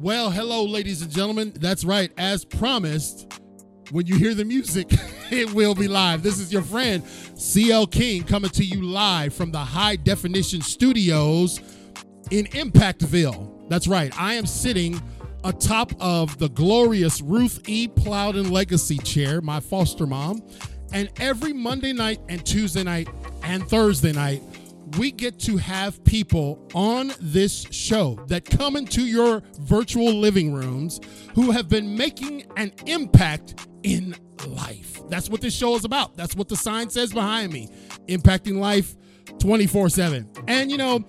Well, hello, ladies and gentlemen. That's right. As promised, when you hear the music, it will be live. This is your friend, CL King, coming to you live from the High Definition Studios in Impactville. That's right. I am sitting atop of the glorious Ruth E. Plowden Legacy Chair, my foster mom. And every Monday night and Tuesday night and Thursday night, we get to have people on this show that come into your virtual living rooms who have been making an impact in life. That's what this show is about. That's what the sign says behind me impacting life 24 7. And you know,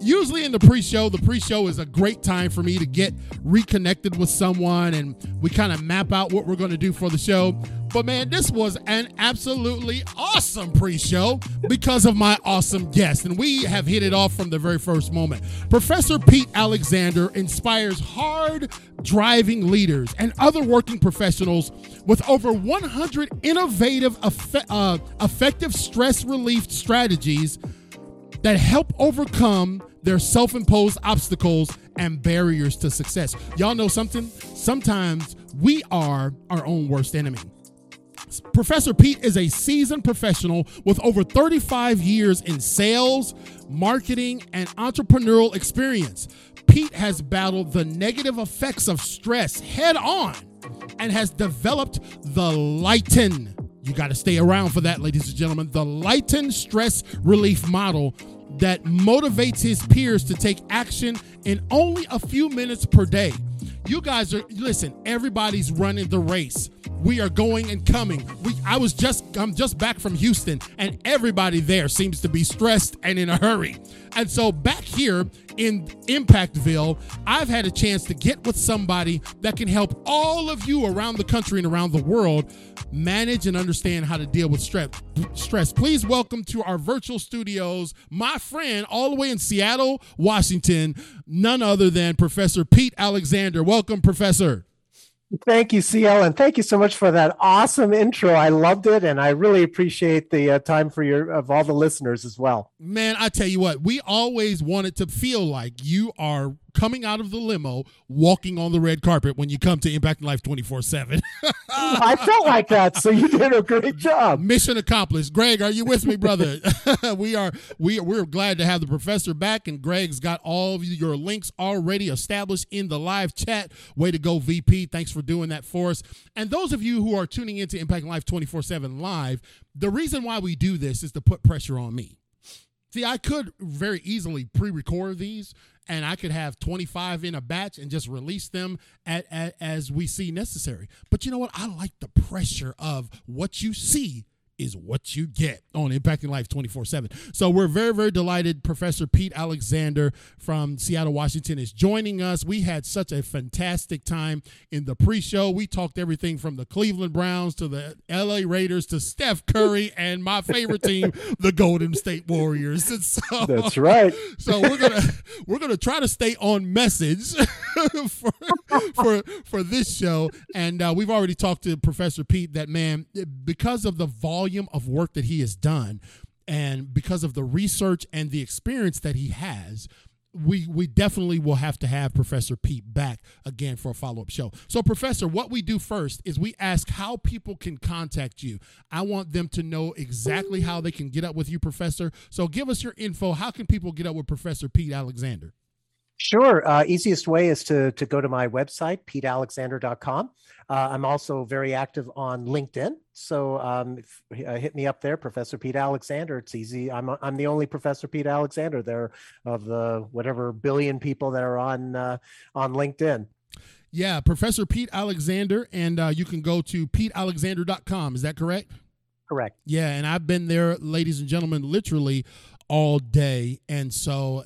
usually in the pre-show the pre-show is a great time for me to get reconnected with someone and we kind of map out what we're going to do for the show but man this was an absolutely awesome pre-show because of my awesome guest and we have hit it off from the very first moment professor pete alexander inspires hard driving leaders and other working professionals with over 100 innovative uh, effective stress relief strategies that help overcome their self imposed obstacles and barriers to success. Y'all know something? Sometimes we are our own worst enemy. Professor Pete is a seasoned professional with over 35 years in sales, marketing, and entrepreneurial experience. Pete has battled the negative effects of stress head on and has developed the Lighten. You got to stay around for that, ladies and gentlemen. The Lighten stress relief model that motivates his peers to take action in only a few minutes per day. You guys are listen, everybody's running the race. We are going and coming. We I was just I'm just back from Houston and everybody there seems to be stressed and in a hurry. And so back here in Impactville, I've had a chance to get with somebody that can help all of you around the country and around the world manage and understand how to deal with stress. Stress. Please welcome to our virtual studios my friend all the way in Seattle, Washington, none other than Professor Pete Alexander. Welcome, Professor. Thank you, CL, and thank you so much for that awesome intro. I loved it, and I really appreciate the uh, time for your of all the listeners as well. Man, I tell you what, we always wanted to feel like you are coming out of the limo, walking on the red carpet when you come to Impact Life 24 7. I felt like that. So you did a great job. Mission accomplished. Greg, are you with me, brother? we are we we're glad to have the professor back, and Greg's got all of your links already established in the live chat. Way to go, VP. Thanks for doing that for us. And those of you who are tuning into Impact Life 24 7 live, the reason why we do this is to put pressure on me. See, I could very easily pre record these and I could have 25 in a batch and just release them at, at, as we see necessary. But you know what? I like the pressure of what you see is what you get on Impacting Life 24 7. So we're very, very delighted. Professor Pete Alexander from Seattle, Washington is joining us. We had such a fantastic time in the pre show. We talked everything from the Cleveland Browns to the LA Raiders to Steph Curry and my favorite team, the Golden State Warriors. And so, That's right. So we're gonna we're gonna try to stay on message for, for for this show. And uh, we've already talked to Professor Pete that man, because of the volume volume of work that he has done. And because of the research and the experience that he has we we definitely will have to have professor pete back again for a follow-up show. So professor what we do first is we ask how people can contact you. I want them to know exactly how they can get up with you professor. So give us your info. How can people get up with professor pete alexander? Sure. Uh, easiest way is to, to go to my website, petealexander.com. Uh, I'm also very active on LinkedIn. So um, if, uh, hit me up there, Professor Pete Alexander. It's easy. I'm, I'm the only Professor Pete Alexander there of the whatever billion people that are on, uh, on LinkedIn. Yeah, Professor Pete Alexander. And uh, you can go to petealexander.com. Is that correct? Correct. Yeah, and I've been there, ladies and gentlemen, literally all day. And so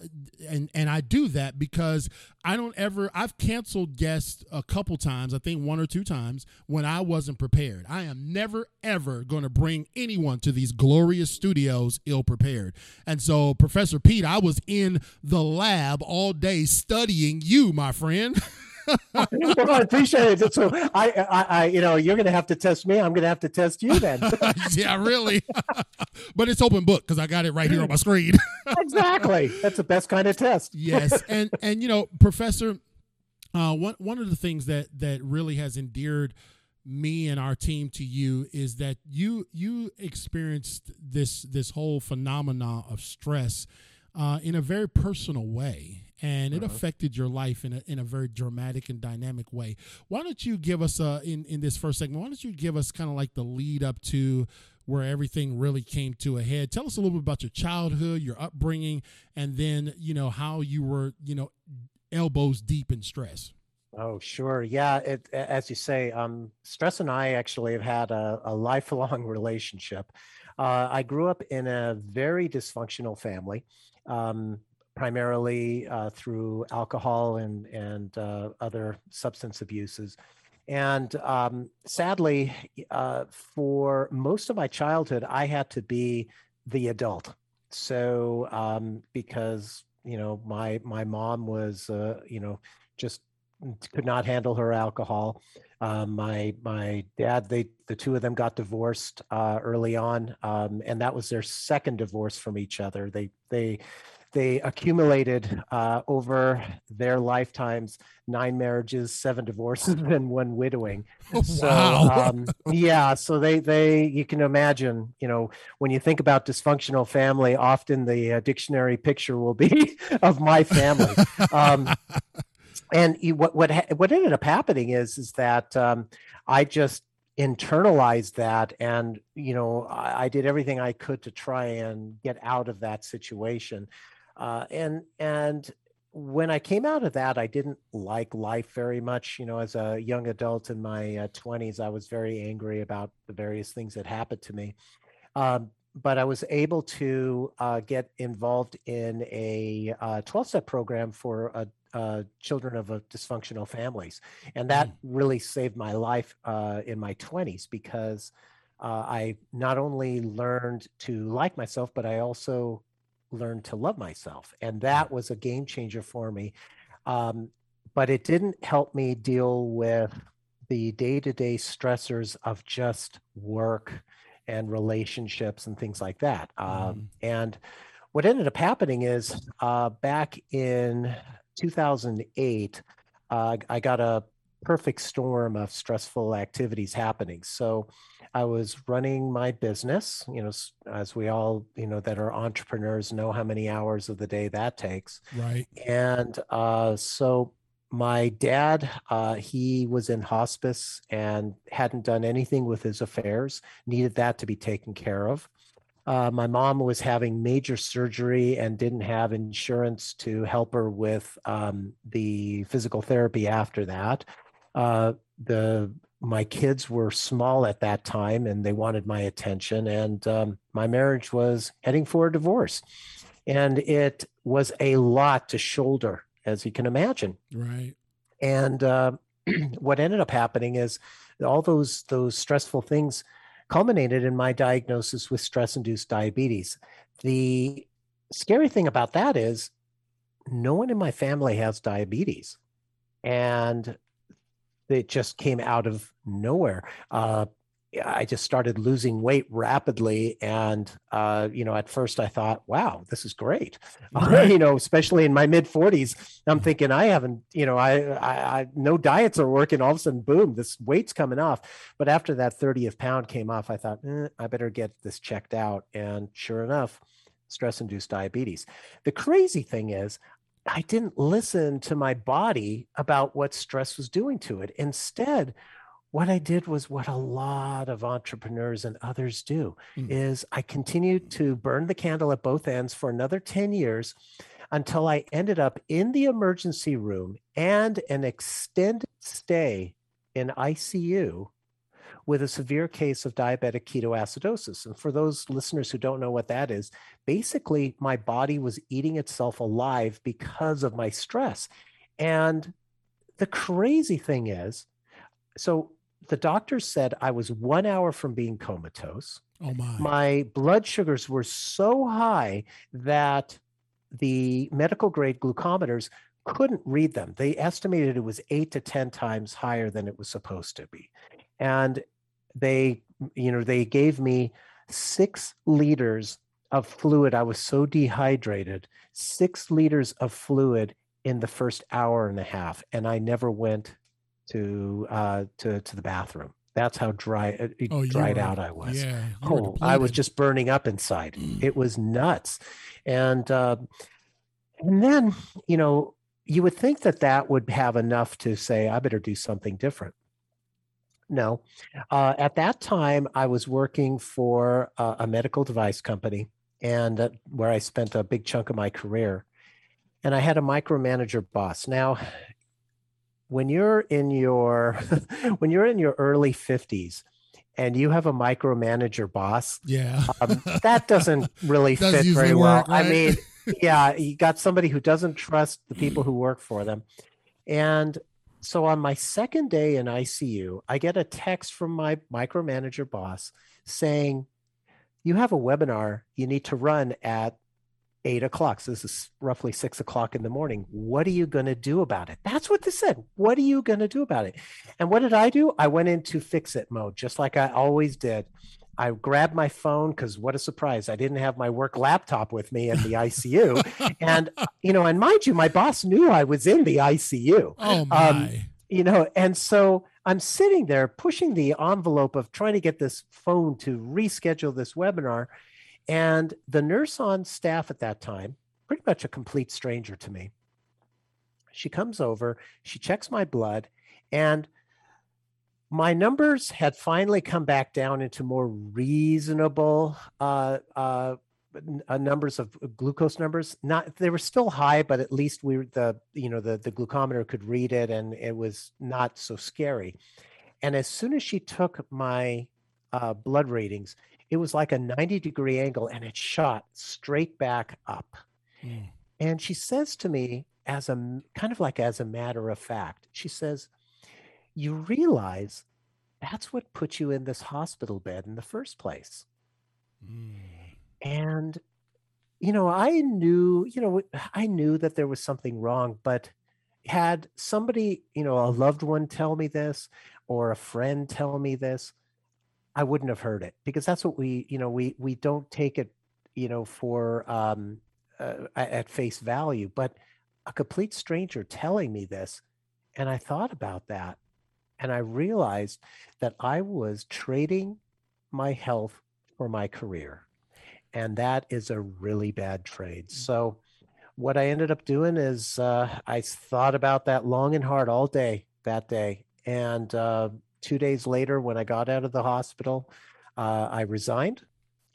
and and I do that because I don't ever I've canceled guests a couple times I think one or two times when I wasn't prepared. I am never ever going to bring anyone to these glorious studios ill prepared. And so Professor Pete I was in the lab all day studying you my friend well, I appreciate it. So I, I, I, you know, you're going to have to test me. I'm going to have to test you then. yeah, really. but it's open book because I got it right here on my screen. exactly. That's the best kind of test. yes, and and you know, Professor Uh, one one of the things that that really has endeared me and our team to you is that you you experienced this this whole phenomena of stress uh, in a very personal way and it uh-huh. affected your life in a, in a very dramatic and dynamic way why don't you give us uh in in this first segment why don't you give us kind of like the lead up to where everything really came to a head tell us a little bit about your childhood your upbringing and then you know how you were you know elbows deep in stress Oh, sure. Yeah. It, as you say, um, stress and I actually have had a, a lifelong relationship. Uh, I grew up in a very dysfunctional family, um, primarily uh, through alcohol and and uh, other substance abuses. And um, sadly, uh, for most of my childhood, I had to be the adult. So um, because you know my my mom was uh, you know just could not handle her alcohol. Um, my my dad, they the two of them got divorced uh, early on, um, and that was their second divorce from each other. They they they accumulated uh, over their lifetimes nine marriages, seven divorces, and one widowing. So, wow. um, yeah, so they they you can imagine, you know, when you think about dysfunctional family, often the uh, dictionary picture will be of my family. Um, and what what what ended up happening is is that um, I just internalized that, and you know I, I, did everything I could to try and get out of that situation, uh, and and when I came out of that, I didn't like life very much. You know, as a young adult in my uh, twenties, I was very angry about the various things that happened to me. Um, but I was able to uh, get involved in a 12 uh, step program for uh, uh, children of dysfunctional families. And that mm. really saved my life uh, in my 20s because uh, I not only learned to like myself, but I also learned to love myself. And that was a game changer for me. Um, but it didn't help me deal with the day to day stressors of just work and relationships and things like that. Um, mm. And what ended up happening is uh, back in 2008, uh, I got a perfect storm of stressful activities happening. So I was running my business, you know, as we all, you know, that are entrepreneurs know how many hours of the day that takes. Right. And uh, so my dad, uh, he was in hospice and hadn't done anything with his affairs, needed that to be taken care of. Uh, my mom was having major surgery and didn't have insurance to help her with um, the physical therapy after that. Uh, the my kids were small at that time and they wanted my attention, and um, my marriage was heading for a divorce, and it was a lot to shoulder as you can imagine. Right. And uh, what ended up happening is all those those stressful things culminated in my diagnosis with stress-induced diabetes. The scary thing about that is no one in my family has diabetes, and it just came out of nowhere. Uh, I just started losing weight rapidly. And, uh, you know, at first I thought, wow, this is great. Right. Uh, you know, especially in my mid 40s, I'm thinking I haven't, you know, I, I, I, no diets are working. All of a sudden, boom, this weight's coming off. But after that 30th pound came off, I thought, eh, I better get this checked out. And sure enough, stress induced diabetes. The crazy thing is, I didn't listen to my body about what stress was doing to it. Instead, what I did was what a lot of entrepreneurs and others do mm. is I continued to burn the candle at both ends for another 10 years until I ended up in the emergency room and an extended stay in ICU with a severe case of diabetic ketoacidosis. And for those listeners who don't know what that is, basically my body was eating itself alive because of my stress. And the crazy thing is, so the doctor said I was one hour from being comatose. Oh my. My blood sugars were so high that the medical grade glucometers couldn't read them. They estimated it was eight to 10 times higher than it was supposed to be. And they, you know, they gave me six liters of fluid. I was so dehydrated, six liters of fluid in the first hour and a half, and I never went to uh, to to the bathroom. That's how dry uh, Oh, dried were- out I was. Yeah. Oh, I was just burning up inside. Mm. It was nuts, and uh, and then you know you would think that that would have enough to say I better do something different. No, uh, at that time I was working for a, a medical device company, and uh, where I spent a big chunk of my career, and I had a micromanager boss. Now, when you're in your when you're in your early fifties and you have a micromanager boss, Yeah. um, that doesn't really fit very well. work, I mean, yeah, you got somebody who doesn't trust the people who work for them. And so on my second day in ICU, I get a text from my micromanager boss saying, You have a webinar you need to run at eight o'clock. So this is roughly six o'clock in the morning. What are you going to do about it? That's what they said. What are you going to do about it? And what did I do? I went into fix it mode, just like I always did. I grabbed my phone because what a surprise. I didn't have my work laptop with me in the ICU. and, you know, and mind you, my boss knew I was in the ICU oh um, my. you know and so i'm sitting there pushing the envelope of trying to get this phone to reschedule this webinar and the nurse on staff at that time pretty much a complete stranger to me she comes over she checks my blood and my numbers had finally come back down into more reasonable uh, uh, uh, numbers of of glucose numbers. Not they were still high, but at least we were- the you know the the glucometer could read it, and it was not so scary. And as soon as she took my uh, blood readings, it was like a ninety degree angle, and it shot straight back up. Mm. And she says to me, as a kind of like as a matter of fact, she says, You realize that's what put you in this hospital bed in the first place. Mm. And, you know, I knew, you know, I knew that there was something wrong, but had somebody, you know, a loved one tell me this or a friend tell me this, I wouldn't have heard it because that's what we, you know, we we don't take it, you know, for um uh, at face value, but a complete stranger telling me this and I thought about that and I realized that I was trading my health for my career. And that is a really bad trade. So, what I ended up doing is uh, I thought about that long and hard all day that day. And uh, two days later, when I got out of the hospital, uh, I resigned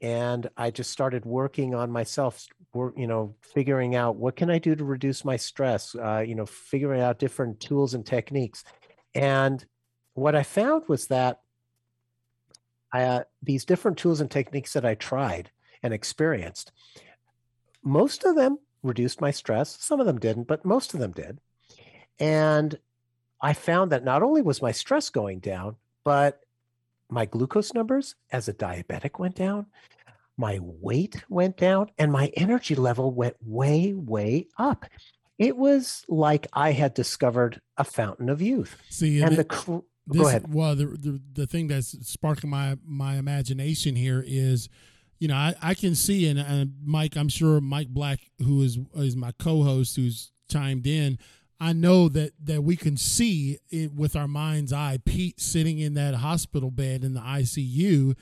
and I just started working on myself, work, you know, figuring out what can I do to reduce my stress, uh, you know, figuring out different tools and techniques. And what I found was that uh, these different tools and techniques that I tried and experienced, most of them reduced my stress. Some of them didn't, but most of them did. And I found that not only was my stress going down, but my glucose numbers as a diabetic went down, my weight went down, and my energy level went way, way up. It was like I had discovered a fountain of youth. See, And and the it- cr- this, go ahead. Well, the, the the thing that's sparking my my imagination here is, you know, I, I can see and, and Mike, I'm sure Mike Black, who is is my co-host, who's chimed in. I know that that we can see it with our mind's eye. Pete sitting in that hospital bed in the ICU,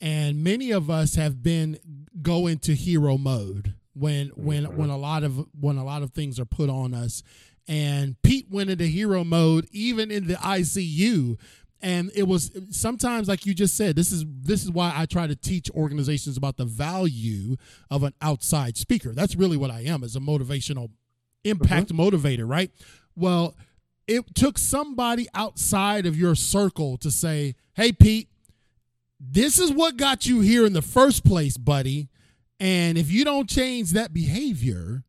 and many of us have been go into hero mode when when Mhm. when a lot of when a lot of things are put on us and Pete went into hero mode even in the ICU and it was sometimes like you just said this is this is why I try to teach organizations about the value of an outside speaker. That's really what I am as a motivational impact uh-huh. motivator right? Well it took somebody outside of your circle to say hey Pete this is what got you here in the first place buddy. And if you don't change that behavior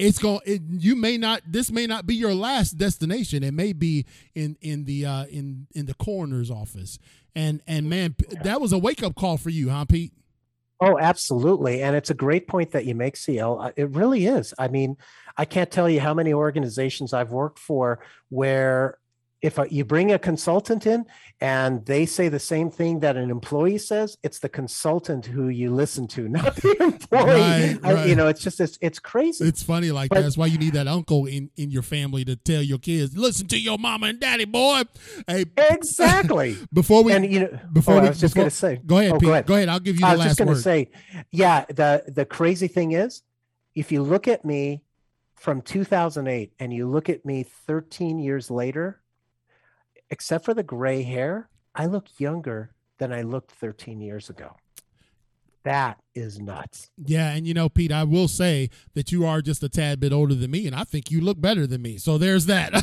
it's going it, you may not this may not be your last destination it may be in in the uh in in the coroner's office and and man that was a wake-up call for you huh pete Oh, absolutely. And it's a great point that you make, CL. Uh, It really is. I mean, I can't tell you how many organizations I've worked for where if a, you bring a consultant in and they say the same thing that an employee says, it's the consultant who you listen to, not the employee. Right, I, right. you know, it's just it's, it's crazy. It's funny like but. That's why you need that uncle in in your family to tell your kids, listen to your mama and daddy, boy. Hey, exactly. before we and you know, before oh, we, I was just before, gonna say, go ahead, oh, go ahead, go ahead. I'll give you the I was just gonna word. say, yeah. The the crazy thing is, if you look at me from 2008 and you look at me 13 years later except for the gray hair, I look younger than I looked 13 years ago. That is nuts. Yeah, and you know, Pete, I will say that you are just a tad bit older than me, and I think you look better than me. So there's that.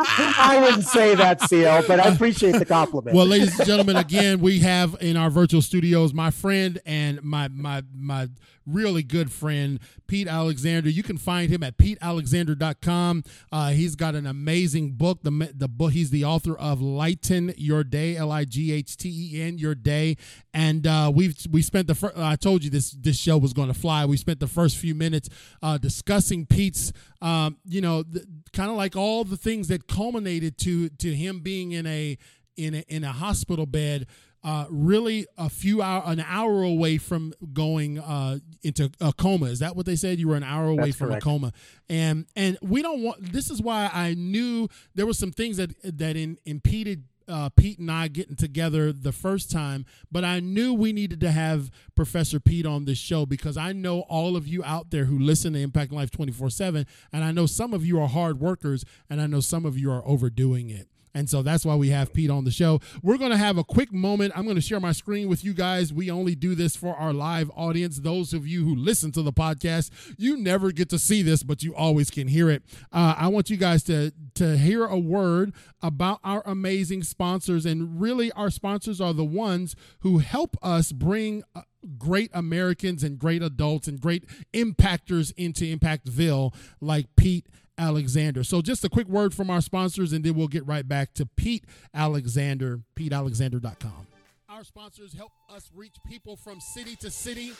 I wouldn't say that, CL, but I appreciate the compliment. Well, ladies and gentlemen, again, we have in our virtual studios my friend and my my my really good friend, Pete Alexander. You can find him at petealexander.com. Uh, he's got an amazing book. The, the book he's the author of Lighten Your Day, L I G H T E N Your Day. And uh, we've we spent the first, I told you this this show was going to fly. We spent the first few minutes uh, discussing Pete's, um, you know, kind of like all the things that culminated to to him being in a in a, in a hospital bed uh, really a few hour an hour away from going uh, into a coma. Is that what they said? You were an hour away That's from correct. a coma, and and we don't want. This is why I knew there were some things that that in, impeded. Uh, Pete and I getting together the first time, but I knew we needed to have Professor Pete on this show because I know all of you out there who listen to Impact Life 24 7, and I know some of you are hard workers, and I know some of you are overdoing it. And so that's why we have Pete on the show. We're going to have a quick moment. I'm going to share my screen with you guys. We only do this for our live audience. Those of you who listen to the podcast, you never get to see this, but you always can hear it. Uh, I want you guys to, to hear a word about our amazing sponsors. And really, our sponsors are the ones who help us bring uh, great Americans and great adults and great impactors into Impactville like Pete Alexander. So, just a quick word from our sponsors, and then we'll get right back to Pete Alexander, PeteAlexander.com. Our sponsors help us reach people from city to city,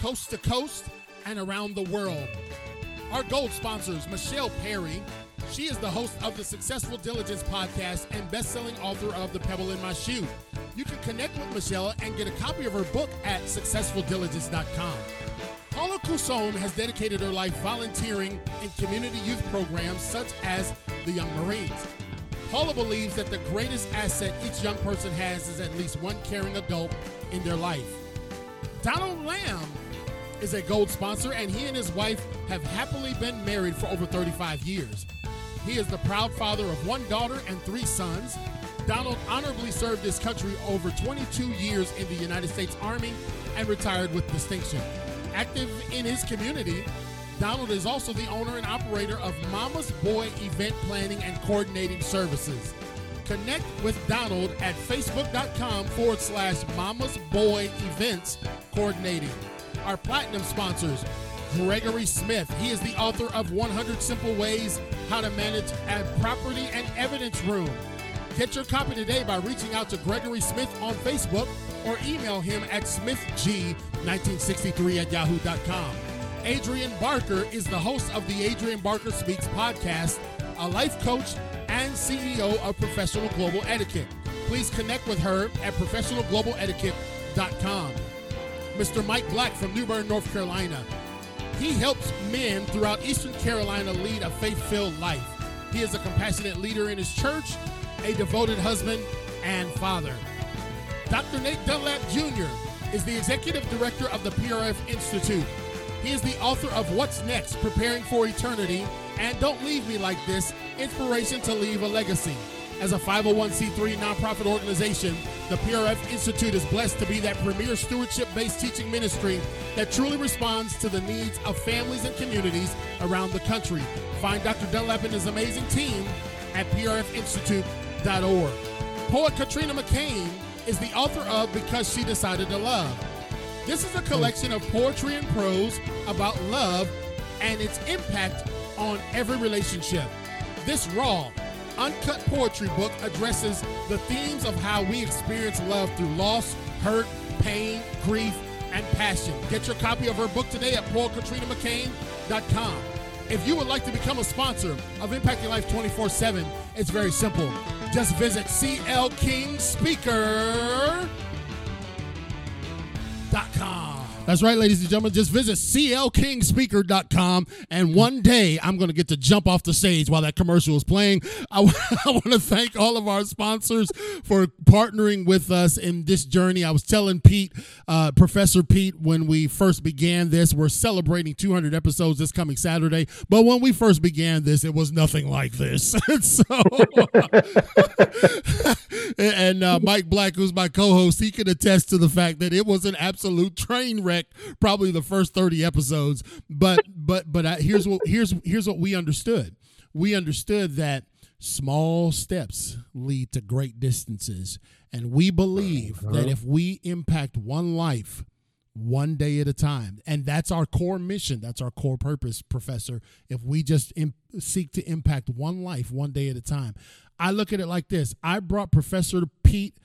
coast to coast, and around the world. Our gold sponsors, Michelle Perry. She is the host of the Successful Diligence podcast and best-selling author of The Pebble in My Shoe. You can connect with Michelle and get a copy of her book at successfuldiligence.com. Paula Cusone has dedicated her life volunteering in community youth programs such as the Young Marines. Paula believes that the greatest asset each young person has is at least one caring adult in their life. Donald Lamb is a gold sponsor, and he and his wife have happily been married for over 35 years. He is the proud father of one daughter and three sons. Donald honorably served his country over 22 years in the United States Army and retired with distinction. Active in his community, Donald is also the owner and operator of Mama's Boy Event Planning and Coordinating Services. Connect with Donald at facebook.com forward slash Mama's Boy Events Coordinating. Our platinum sponsors, Gregory Smith. He is the author of 100 Simple Ways How to Manage a Property and Evidence Room. Get your copy today by reaching out to Gregory Smith on Facebook or email him at smithg1963 at yahoo.com. Adrian Barker is the host of the Adrian Barker Speaks podcast, a life coach and CEO of Professional Global Etiquette. Please connect with her at professionalglobaletiquette.com. Mr. Mike Black from New Bern, North Carolina. He helps men throughout Eastern Carolina lead a faith filled life. He is a compassionate leader in his church a devoted husband and father. Dr. Nate Dunlap Jr. is the executive director of the PRF Institute. He is the author of What's Next Preparing for Eternity and Don't Leave Me Like This Inspiration to Leave a Legacy. As a 501c3 nonprofit organization, the PRF Institute is blessed to be that premier stewardship based teaching ministry that truly responds to the needs of families and communities around the country. Find Dr. Dunlap and his amazing team at prfinstitute.com org. Poet Katrina McCain is the author of Because She Decided to Love. This is a collection of poetry and prose about love and its impact on every relationship. This raw, uncut poetry book addresses the themes of how we experience love through loss, hurt, pain, grief, and passion. Get your copy of her book today at poetkatrinamccain.com. If you would like to become a sponsor of Impacting Life 24 7, it's very simple. Just visit clkingspeaker.com. That's right, ladies and gentlemen. Just visit clkingspeaker.com. And one day I'm going to get to jump off the stage while that commercial is playing. I, I want to thank all of our sponsors for partnering with us in this journey. I was telling Pete, uh, Professor Pete, when we first began this, we're celebrating 200 episodes this coming Saturday. But when we first began this, it was nothing like this. so, and uh, Mike Black, who's my co host, he can attest to the fact that it was an absolute train wreck probably the first 30 episodes but but but I, here's what here's here's what we understood. We understood that small steps lead to great distances and we believe uh-huh. that if we impact one life one day at a time and that's our core mission that's our core purpose professor if we just imp- seek to impact one life one day at a time. I look at it like this. I brought professor pete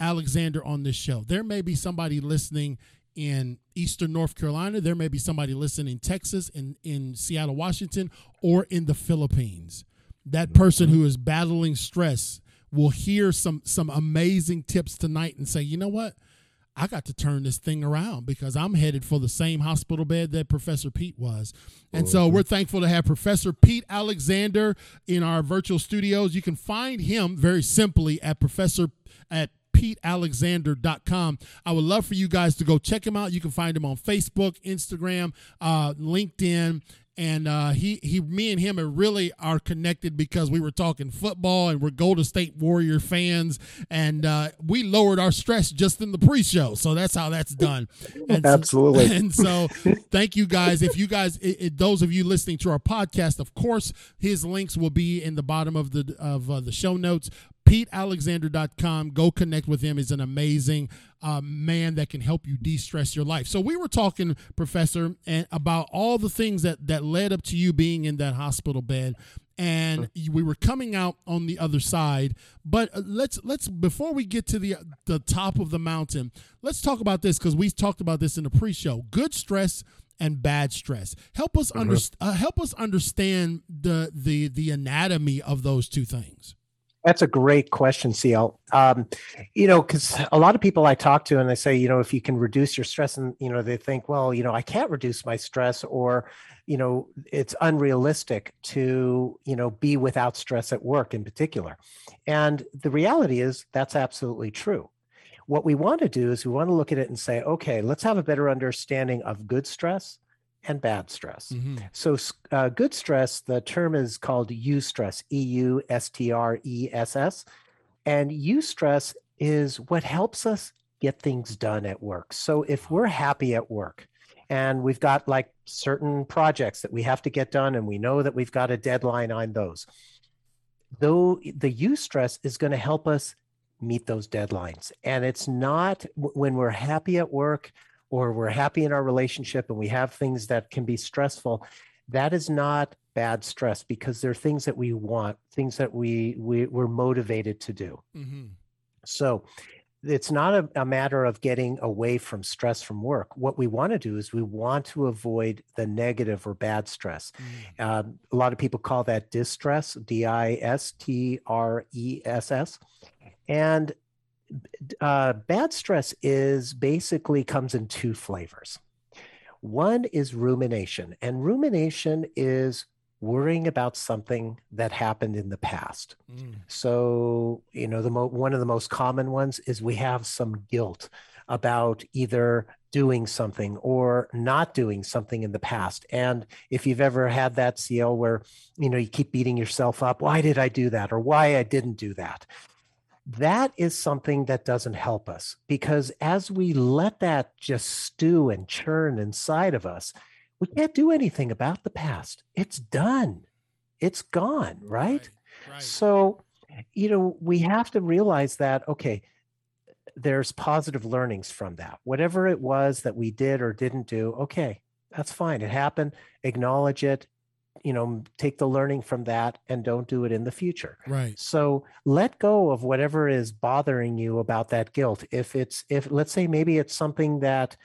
alexander on this show. There may be somebody listening in eastern North Carolina. There may be somebody listening in Texas, in, in Seattle, Washington, or in the Philippines. That mm-hmm. person who is battling stress will hear some some amazing tips tonight and say, you know what? I got to turn this thing around because I'm headed for the same hospital bed that Professor Pete was. And so mm-hmm. we're thankful to have Professor Pete Alexander in our virtual studios. You can find him very simply at Professor at petealexander.com. I would love for you guys to go check him out. You can find him on Facebook, Instagram, uh, LinkedIn. And uh, he, he, me and him are really are connected because we were talking football and we're Golden State Warrior fans, and uh, we lowered our stress just in the pre-show. So that's how that's done. And Absolutely. So, and so, thank you guys. If you guys, it, it, those of you listening to our podcast, of course, his links will be in the bottom of the of uh, the show notes petealexander.com. Go connect with him. He's an amazing uh, man that can help you de-stress your life. So we were talking, Professor, and about all the things that that led up to you being in that hospital bed, and we were coming out on the other side. But uh, let's let's before we get to the the top of the mountain, let's talk about this because we talked about this in the pre-show. Good stress and bad stress. Help us under, uh, help us understand the the the anatomy of those two things. That's a great question, CL. Um, you know, because a lot of people I talk to and they say, you know, if you can reduce your stress, and you know, they think, well, you know, I can't reduce my stress, or you know, it's unrealistic to you know be without stress at work in particular. And the reality is that's absolutely true. What we want to do is we want to look at it and say, okay, let's have a better understanding of good stress and bad stress. Mm-hmm. So, uh, good stress, the term is called eustress, E U S T R E S S. And eustress is what helps us get things done at work. So, if we're happy at work and we've got like certain projects that we have to get done and we know that we've got a deadline on those, though the eustress is going to help us meet those deadlines. And it's not when we're happy at work or we're happy in our relationship and we have things that can be stressful, that is not bad stress because there are things that we want, things that we, we we're motivated to do. Mm-hmm. So it's not a, a, matter of getting away from stress from work. What we want to do is we want to avoid the negative or bad stress. Mm. Um, a lot of people call that distress, D I S T R E S S. And uh, bad stress is basically comes in two flavors. One is rumination, and rumination is worrying about something that happened in the past. Mm. So, you know, the mo- one of the most common ones is we have some guilt about either doing something or not doing something in the past. And if you've ever had that CL where, you know, you keep beating yourself up, why did I do that or why I didn't do that? That is something that doesn't help us because as we let that just stew and churn inside of us, we can't do anything about the past. It's done, it's gone, right? right, right. So, you know, we have to realize that, okay, there's positive learnings from that. Whatever it was that we did or didn't do, okay, that's fine. It happened. Acknowledge it you know take the learning from that and don't do it in the future. Right. So let go of whatever is bothering you about that guilt. If it's if let's say maybe it's something that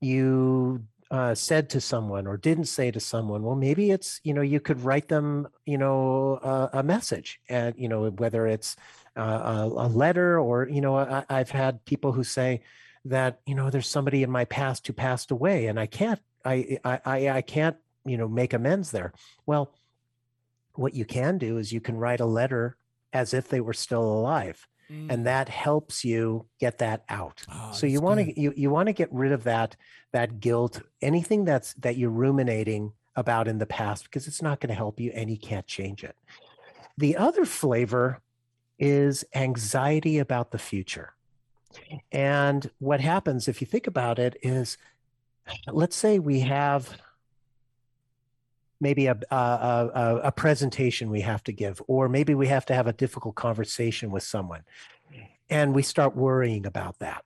you uh, said to someone or didn't say to someone well maybe it's you know you could write them you know a, a message and you know whether it's uh, a, a, letter or you know I, i've had people who say that you know there's somebody in my past who passed away and i can't i i i can't you know make amends there. Well what you can do is you can write a letter as if they were still alive mm. and that helps you get that out. Oh, so you want to you, you want to get rid of that that guilt anything that's that you're ruminating about in the past because it's not going to help you and you can't change it. The other flavor is anxiety about the future. And what happens if you think about it is let's say we have maybe a, a, a, a, presentation we have to give, or maybe we have to have a difficult conversation with someone. And we start worrying about that.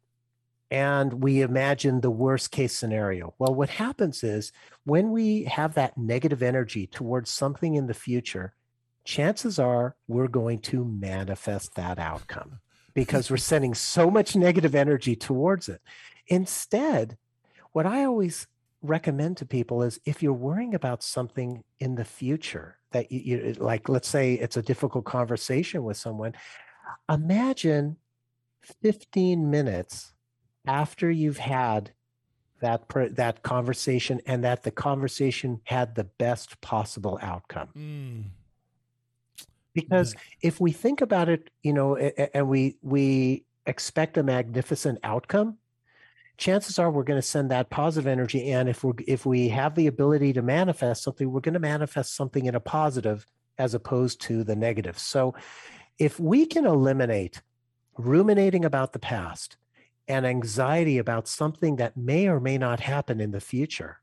And we imagine the worst case scenario. Well, what happens is when we have that negative energy towards something in the future, chances are we're going to manifest that outcome because we're sending so much negative energy towards it. Instead, what I always recommend to people is if you're worrying about something in the future that you, you like let's say it's a difficult conversation with someone imagine 15 minutes after you've had that that conversation and that the conversation had the best possible outcome mm. because if we think about it you know and we we expect a magnificent outcome chances are we're going to send that positive energy and if we if we have the ability to manifest something we're going to manifest something in a positive as opposed to the negative. So if we can eliminate ruminating about the past and anxiety about something that may or may not happen in the future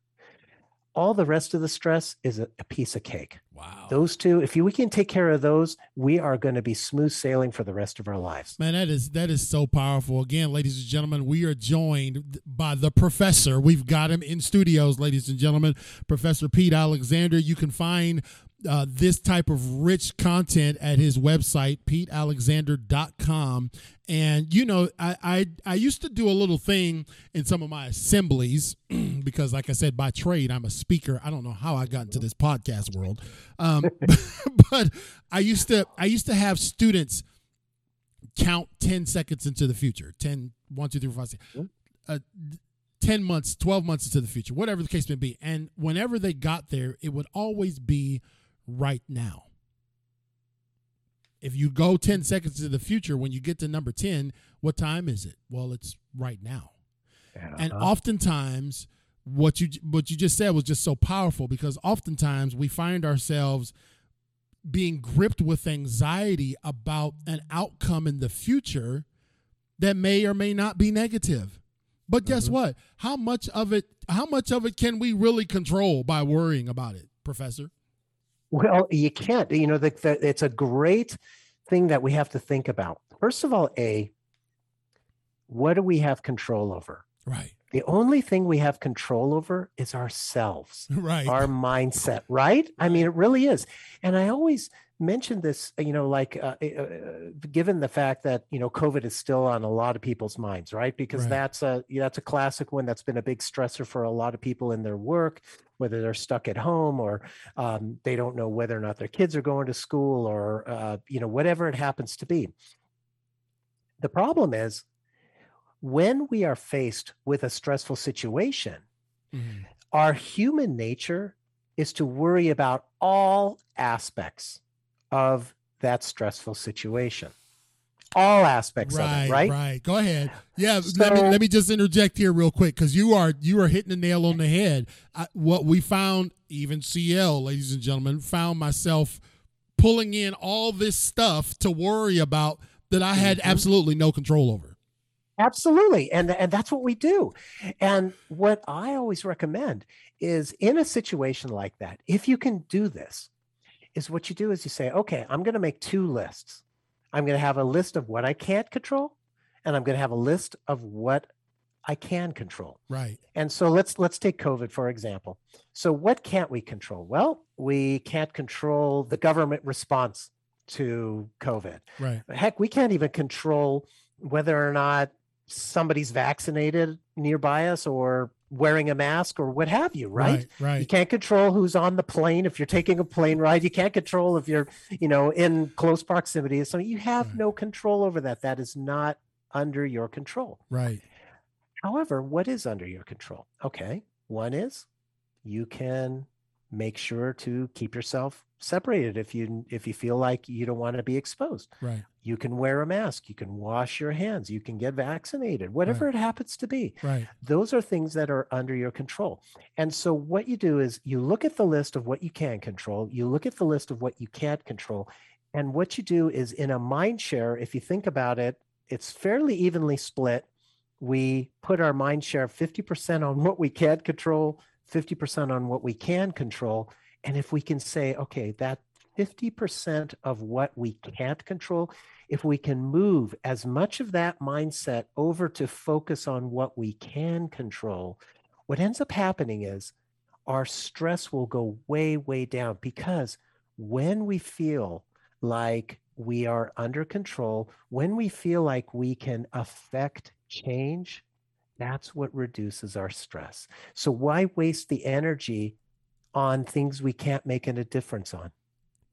all the rest of the stress is a, a piece of cake. Wow. Those two, if you, we can take care of those, we are going to be smooth sailing for the rest of our lives. Man, that is that is so powerful. Again, ladies and gentlemen, we are joined by the professor. We've got him in studios, ladies and gentlemen. Professor Pete Alexander. You can find uh, this type of rich content at his website, petealexander.com. And, you know, I, I, I used to do a little thing in some of my assemblies because, like I said, by trade, I'm a speaker. I don't know how I got into this podcast world. Um, but I used to, I used to have students count 10 seconds into the future 10, 1, 2, 3, 4, 5, 6. Uh, 10 months, 12 months into the future, whatever the case may be. And whenever they got there, it would always be right now. If you go 10 seconds to the future, when you get to number 10, what time is it? Well, it's right now. Uh-huh. And oftentimes, what you what you just said was just so powerful because oftentimes we find ourselves being gripped with anxiety about an outcome in the future that may or may not be negative. But guess mm-hmm. what? How much of it how much of it can we really control by worrying about it, professor? Well, you can't. You know, the, the, it's a great thing that we have to think about. First of all, A, what do we have control over? Right. The only thing we have control over is ourselves, right? Our mindset, right? I mean, it really is. And I always mention this, you know, like uh, uh, uh, given the fact that you know COVID is still on a lot of people's minds, right? Because right. that's a that's a classic one that's been a big stressor for a lot of people in their work, whether they're stuck at home or um, they don't know whether or not their kids are going to school or uh, you know whatever it happens to be. The problem is when we are faced with a stressful situation, mm-hmm. our human nature is to worry about all aspects of that stressful situation. All aspects right, of it, right? Right. Go ahead. Yeah. So, let me let me just interject here real quick because you are you are hitting the nail on the head. I, what we found, even CL, ladies and gentlemen, found myself pulling in all this stuff to worry about that I had mm-hmm. absolutely no control over. Absolutely. And, and that's what we do. And what I always recommend is in a situation like that, if you can do this, is what you do is you say, okay, I'm going to make two lists. I'm going to have a list of what I can't control, and I'm going to have a list of what I can control. Right. And so let's let's take COVID for example. So what can't we control? Well, we can't control the government response to COVID. Right. Heck, we can't even control whether or not somebody's vaccinated nearby us or wearing a mask or what have you, right? Right. right. You can't control who's on the plane if you're taking a plane ride. You can't control if you're, you know, in close proximity. So you have Right. no control over that. That is not under your control. Right. However, what is under your control? Okay. One is you can make sure to keep yourself separated if you if you feel like you don't want to be exposed. Right. You can wear a mask, you can wash your hands, you can get vaccinated, whatever it happens to be. Right. Those are things that are under your control. And so what you do is you look at the list of what you can control, you look at the list of what you can't control, and what you do is in a mind share, if you think about it, it's fairly evenly split. We put our mind share 50% on what we can't control, 50% on what we can control. And if we can say, okay, that 50% of what we can't control, if we can move as much of that mindset over to focus on what we can control, what ends up happening is our stress will go way, way down because when we feel like we are under control, when we feel like we can affect change, that's what reduces our stress. So, why waste the energy on things we can't make a difference on?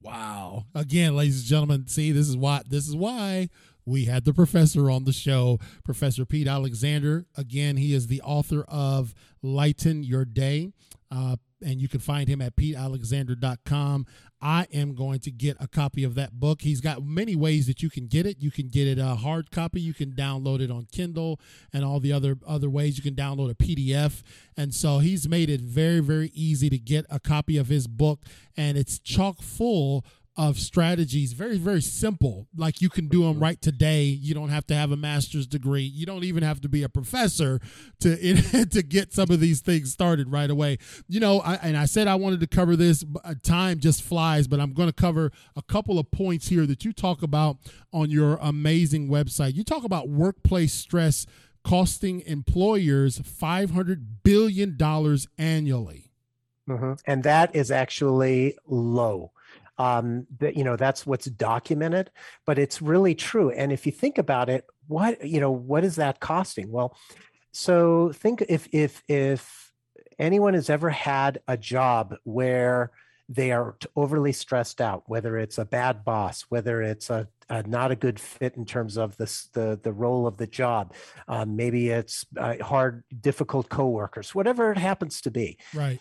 Wow. Again, ladies and gentlemen, see, this is why this is why we had the professor on the show, Professor Pete Alexander. Again, he is the author of Lighten Your Day. Uh, and you can find him at petealexander.com. I am going to get a copy of that book. He's got many ways that you can get it. You can get it a hard copy, you can download it on Kindle and all the other other ways. You can download a PDF. And so he's made it very very easy to get a copy of his book and it's chock full of strategies very very simple. Like you can do them right today. You don't have to have a master's degree. You don't even have to be a professor to to get some of these things started right away. You know I, and i said i wanted to cover this uh, time just flies but i'm going to cover a couple of points here that you talk about on your amazing website. You talk about workplace stress costing employers 500 billion dollars annually. Mhm. And that is actually low. Um, that you know, that's what's documented, but it's really true. And if you think about it, what you know, what is that costing? Well, so think if if if anyone has ever had a job where they are overly stressed out, whether it's a bad boss, whether it's a, a not a good fit in terms of this the the role of the job, um, maybe it's uh, hard, difficult coworkers, whatever it happens to be right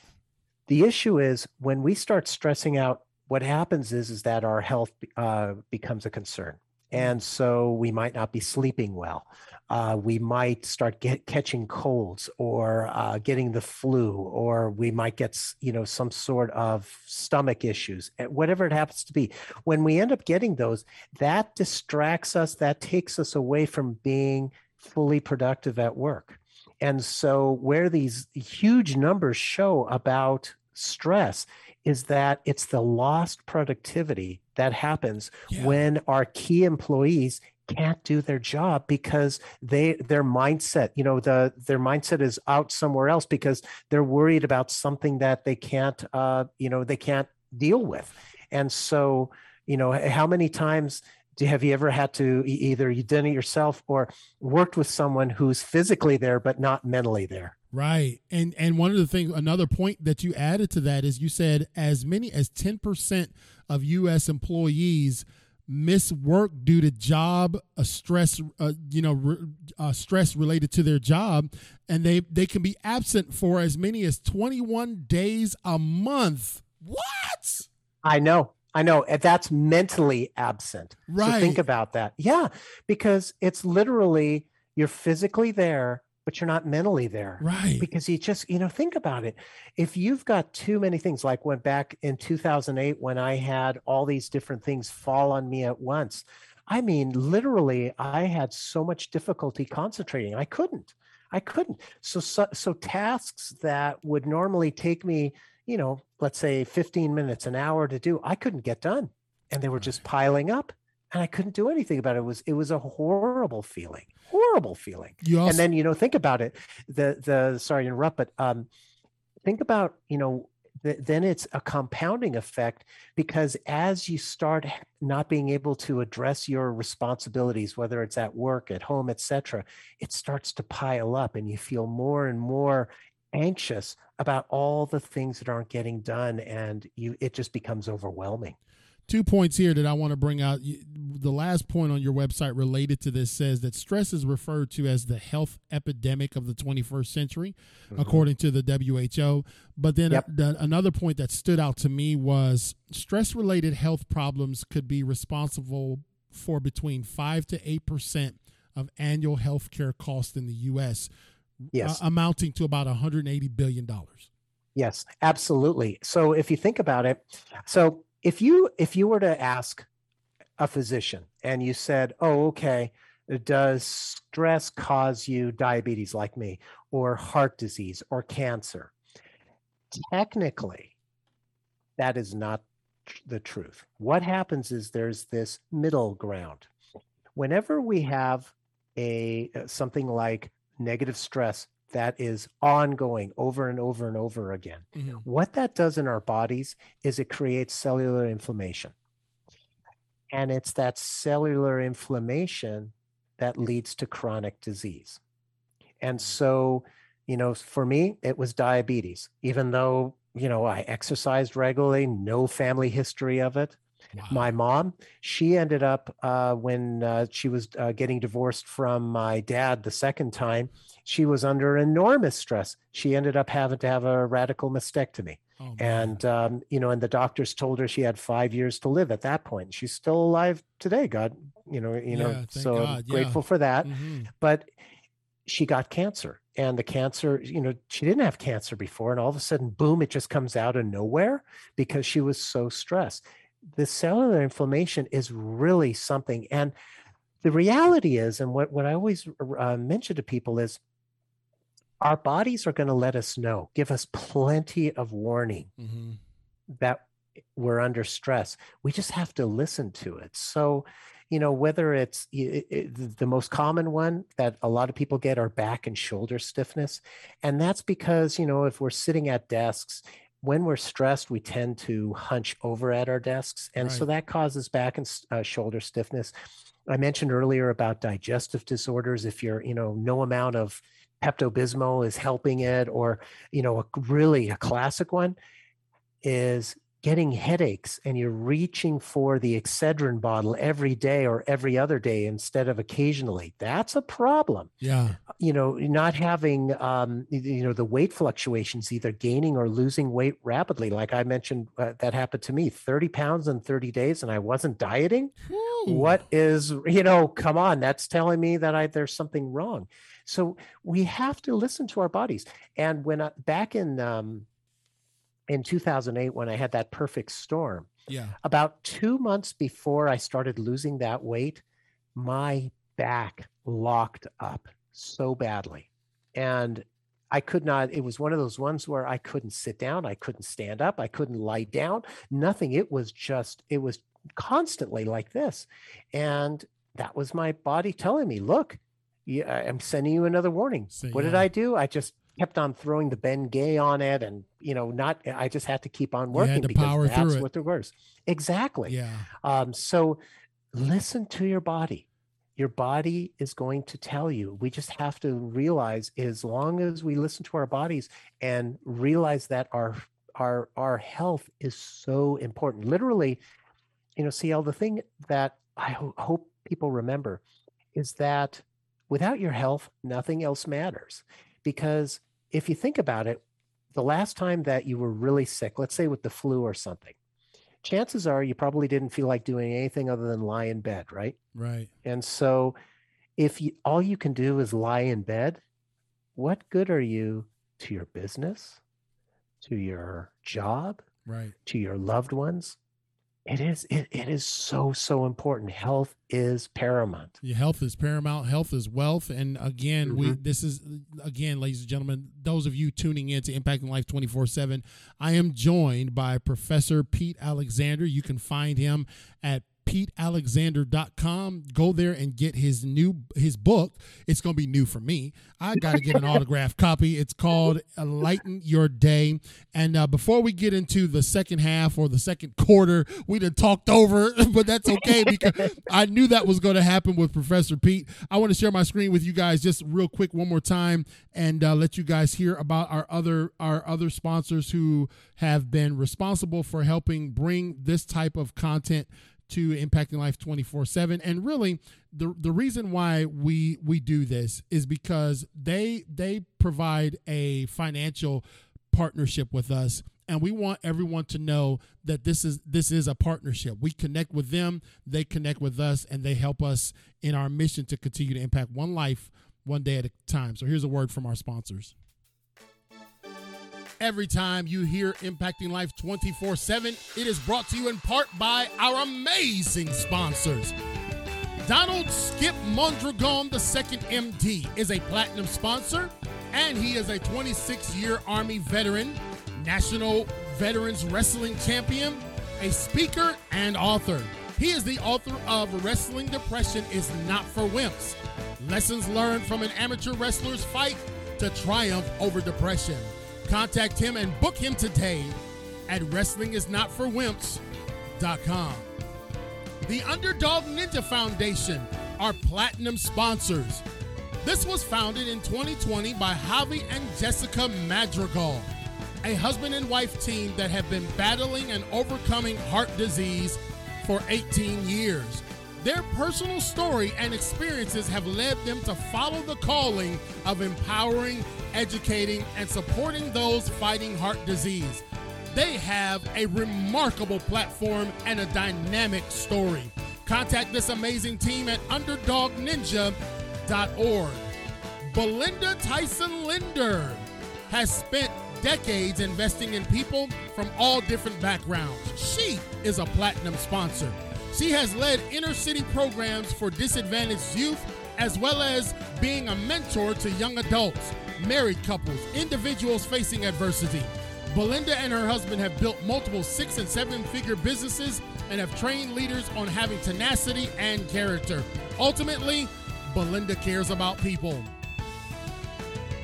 the issue is when we start stressing out what happens is is that our health uh, becomes a concern and so we might not be sleeping well uh, we might start get, catching colds or uh, getting the flu or we might get you know some sort of stomach issues eh, whatever it happens to be. When we end up getting those that distracts us that takes us away from being fully productive at work and so, where these huge numbers show about stress is that it's the lost productivity that happens Yeah. when our key employees can't do their job because they their mindset you know the their mindset is out somewhere else because they're worried about something that they can't uh you know they can't deal with and so you know how many times do have you ever had to either you done it yourself or worked with someone who's physically there but not mentally there Right. And and one of the things another point that you added to that is you said as many as 10% of US employees miss work due to job uh, stress uh, you know re, uh, stress related to their job and they they can be absent for as many as 21 days a month. What? I know. I know. and That's mentally absent. Right. So think about that. Yeah. Because it's literally you're physically there, but you're not mentally there. Right. Because you just, you know, think about it. If you've got too many things, like went back in 2008 when I had all these different things fall on me at once. I mean, literally, I had so much difficulty concentrating. I couldn't. I couldn't. So, so, so tasks that would normally take me, you know, let's say 15 minutes, an hour to do, I couldn't get done. And they were just piling up and I couldn't do anything about it. It was, it was a horrible feeling, horrible feeling. Also and then, you know, think about it. The, the, sorry to interrupt, but um, think about, you know, th- then it's a compounding effect because as you start not being able to address your responsibilities whether it's at work at home etc it starts to pile up and you feel more and more anxious about all the things that aren't getting done and you it just becomes overwhelming two points here that I want to bring out. The last point on your website related to this says that stress is referred to as the health epidemic of the 21st century, mm-hmm. according to the WHO. But then yep. the, another point that stood out to me was stress related health problems could be responsible for between 5 to 8% of annual health care costs in the U.S., yes. Uh, amounting to about $180 billion. Yes, absolutely. So if you think about it, so if you if you were to ask a physician and you said, "Oh, okay, does stress cause you diabetes like me or heart disease or cancer?" Technically, that is not the truth. What happens is there's this middle ground. Whenever we have a uh, something like negative stress that is ongoing over and over and over again. Mm-hmm. What that does in our bodies is it creates cellular inflammation. And it's that cellular inflammation that leads to chronic disease. And mm. so, you know, for me, it was diabetes, even though, you know, I exercised regularly, no family history of it. Wow. My mom, she ended up uh, when uh, she was uh, getting divorced from my dad the second time, she was under enormous stress. She ended up having to have a radical mastectomy. Oh, and um, you know, and the doctors told her she had five years to live at that point. She's still alive today. God, you know, you yeah, know, so God, grateful yeah. for that. Mm-hmm. But she got cancer, and the cancer, you know, she didn't have cancer before, and all of a sudden, boom, it just comes out of nowhere because she was so stressed. The cellular inflammation is really something, and the reality is, and what what I always uh, mention to people is our bodies are going to let us know, give us plenty of warning mm-hmm. that we're under stress. We just have to listen to it. So, you know, whether it's it, it, the most common one that a lot of people get are back and shoulder stiffness. And that's because, you know, if we're sitting at desks, when we're stressed, we tend to hunch over at our desks. And right. so that causes back and uh, shoulder stiffness. I mentioned earlier about digestive disorders. If you're, you know, no amount of Pepto Bismol is helping it, or you know, a, really a classic one is getting headaches and you're reaching for the Excedrin bottle every day or every other day instead of occasionally. That's a problem. Yeah. You know, not having, um, you know, the weight fluctuations, either gaining or losing weight rapidly. Like I mentioned, uh, that happened to me 30 pounds in 30 days and I wasn't dieting. Ooh. What is, you know, come on, that's telling me that I, there's something wrong. So we have to listen to our bodies. And when I, back in um, in 2008, when I had that perfect storm, yeah, about two months before I started losing that weight, my back locked up so badly, and I could not. It was one of those ones where I couldn't sit down, I couldn't stand up, I couldn't lie down, nothing. It was just, it was constantly like this, and that was my body telling me, look yeah, I'm sending you another warning. So, what yeah. did I do? I just kept on throwing the Bengay on it, and you know, not. I just had to keep on working because that's what there was. Exactly. Yeah. Um. So, listen to your body. Your body is going to tell you. We just have to realize, as long as we listen to our bodies and realize that our our our health is so important. Literally, you know, CL. The thing that I ho- hope people remember is that without your health, nothing else matters. Because if you think about it, the last time that you were really sick, let's say with the flu or something, chances are you probably didn't feel like doing anything other than lie in bed, right? Right. And so if you, all you can do is lie in bed, what good are you to your business, to your job, right, to your loved ones? It is it, it is so so important. Health is paramount. Your health is paramount. Health is wealth. And again, mm-hmm. we this is again, ladies and gentlemen, those of you tuning in to Impacting Life 24/7, I am joined by Professor Pete Alexander. You can find him at PeteAlexander.com. Go there and get his new his book. It's gonna be new for me. I got to get an autographed copy. It's called Lighten Your Day. And uh, before we get into the second half or the second quarter, we done talked over, but that's okay because I knew that was going to happen with Professor Pete. I want to share my screen with you guys just real quick one more time and uh, let you guys hear about our other our other sponsors who have been responsible for helping bring this type of content to impacting life 24/7 and really the the reason why we we do this is because they they provide a financial partnership with us and we want everyone to know that this is this is a partnership. We connect with them, they connect with us and they help us in our mission to continue to impact one life one day at a time. So here's a word from our sponsors. Every time you hear Impacting Life 24 7, it is brought to you in part by our amazing sponsors. Donald Skip Mondragon II MD is a platinum sponsor, and he is a 26 year Army veteran, National Veterans Wrestling Champion, a speaker, and author. He is the author of Wrestling Depression is Not for Wimps Lessons Learned from an Amateur Wrestler's Fight to Triumph Over Depression. Contact him and book him today at WrestlingIsNotForWimps.com. The Underdog Ninja Foundation are platinum sponsors. This was founded in 2020 by Javi and Jessica Madrigal, a husband and wife team that have been battling and overcoming heart disease for 18 years. Their personal story and experiences have led them to follow the calling of empowering, educating, and supporting those fighting heart disease. They have a remarkable platform and a dynamic story. Contact this amazing team at underdogninja.org. Belinda Tyson Linder has spent decades investing in people from all different backgrounds. She is a platinum sponsor. She has led inner city programs for disadvantaged youth, as well as being a mentor to young adults, married couples, individuals facing adversity. Belinda and her husband have built multiple six and seven figure businesses and have trained leaders on having tenacity and character. Ultimately, Belinda cares about people.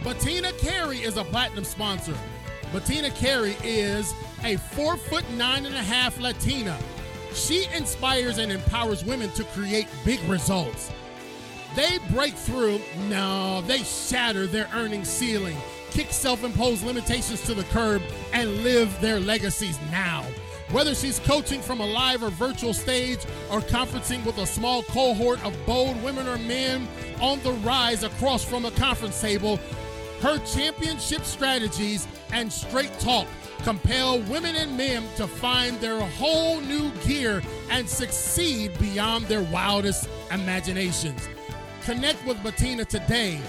Bettina Carey is a platinum sponsor. Bettina Carey is a four foot nine and a half Latina she inspires and empowers women to create big results. They break through, no, they shatter their earning ceiling, kick self imposed limitations to the curb, and live their legacies now. Whether she's coaching from a live or virtual stage or conferencing with a small cohort of bold women or men on the rise across from a conference table, her championship strategies and straight talk compel women and men to find their whole new gear and succeed beyond their wildest imaginations. Connect with Bettina today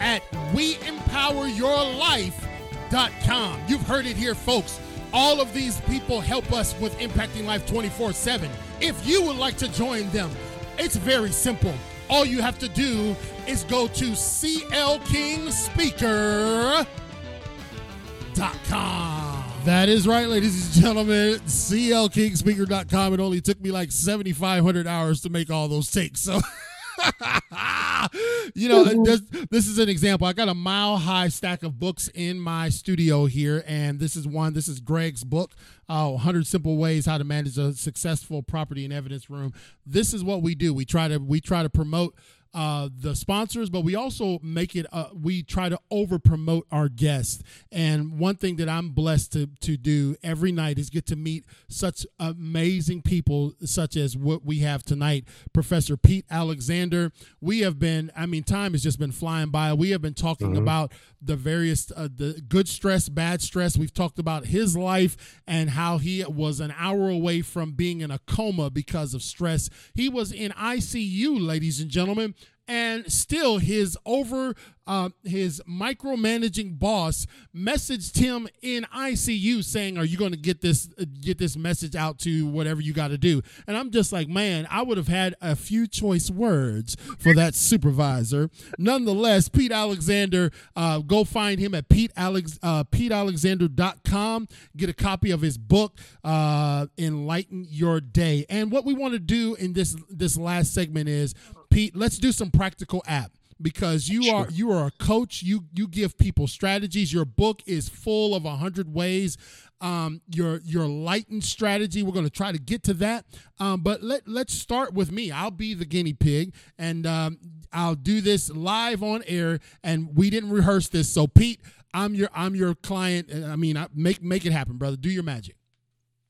at weempoweryourlife.com. You've heard it here, folks. All of these people help us with impacting life 24 7. If you would like to join them, it's very simple. All you have to do is go to clkingspeaker.com. That is right, ladies and gentlemen. CLKingspeaker.com. It only took me like 7,500 hours to make all those takes. So. you know, this, this, is an example. I got a mile high stack of books in my studio here, and this is one. This is Greg's book, uh, 100 Simple Ways How to Manage a Successful Property and Evidence Room. This is what we do. We try to we try to promote uh, the sponsors, but we also make it. Uh, we try to over promote our guests. And one thing that I'm blessed to to do every night is get to meet such amazing people, such as what we have tonight, Professor Pete Alexander. We have been. I mean, time has just been flying by. We have been talking mm-hmm. about the various uh, the good stress, bad stress. We've talked about his life and how he was an hour away from being in a coma because of stress. He was in ICU, ladies and gentlemen and still his over uh, his micromanaging boss messaged him in ICU saying, "Are you going to get this get this message out to whatever you got to do?" And I'm just like, man, I would have had a few choice words for that supervisor. Nonetheless, Pete Alexander, uh, go find him at Pete Alex uh, PeteAlexander.com. Get a copy of his book, uh, "Enlighten Your Day." And what we want to do in this this last segment is, Pete, let's do some practical app because you sure. are you are a coach. You you give people strategies. Your book is full of a hundred ways. Um, your your lighten strategy we're going to try to get to that. Um, but let let's start with me. I'll be the guinea pig and um, i'll do this live on air and we didn't rehearse this. So pete i'm your i'm your client. I mean I, make make it happen brother. Do your magic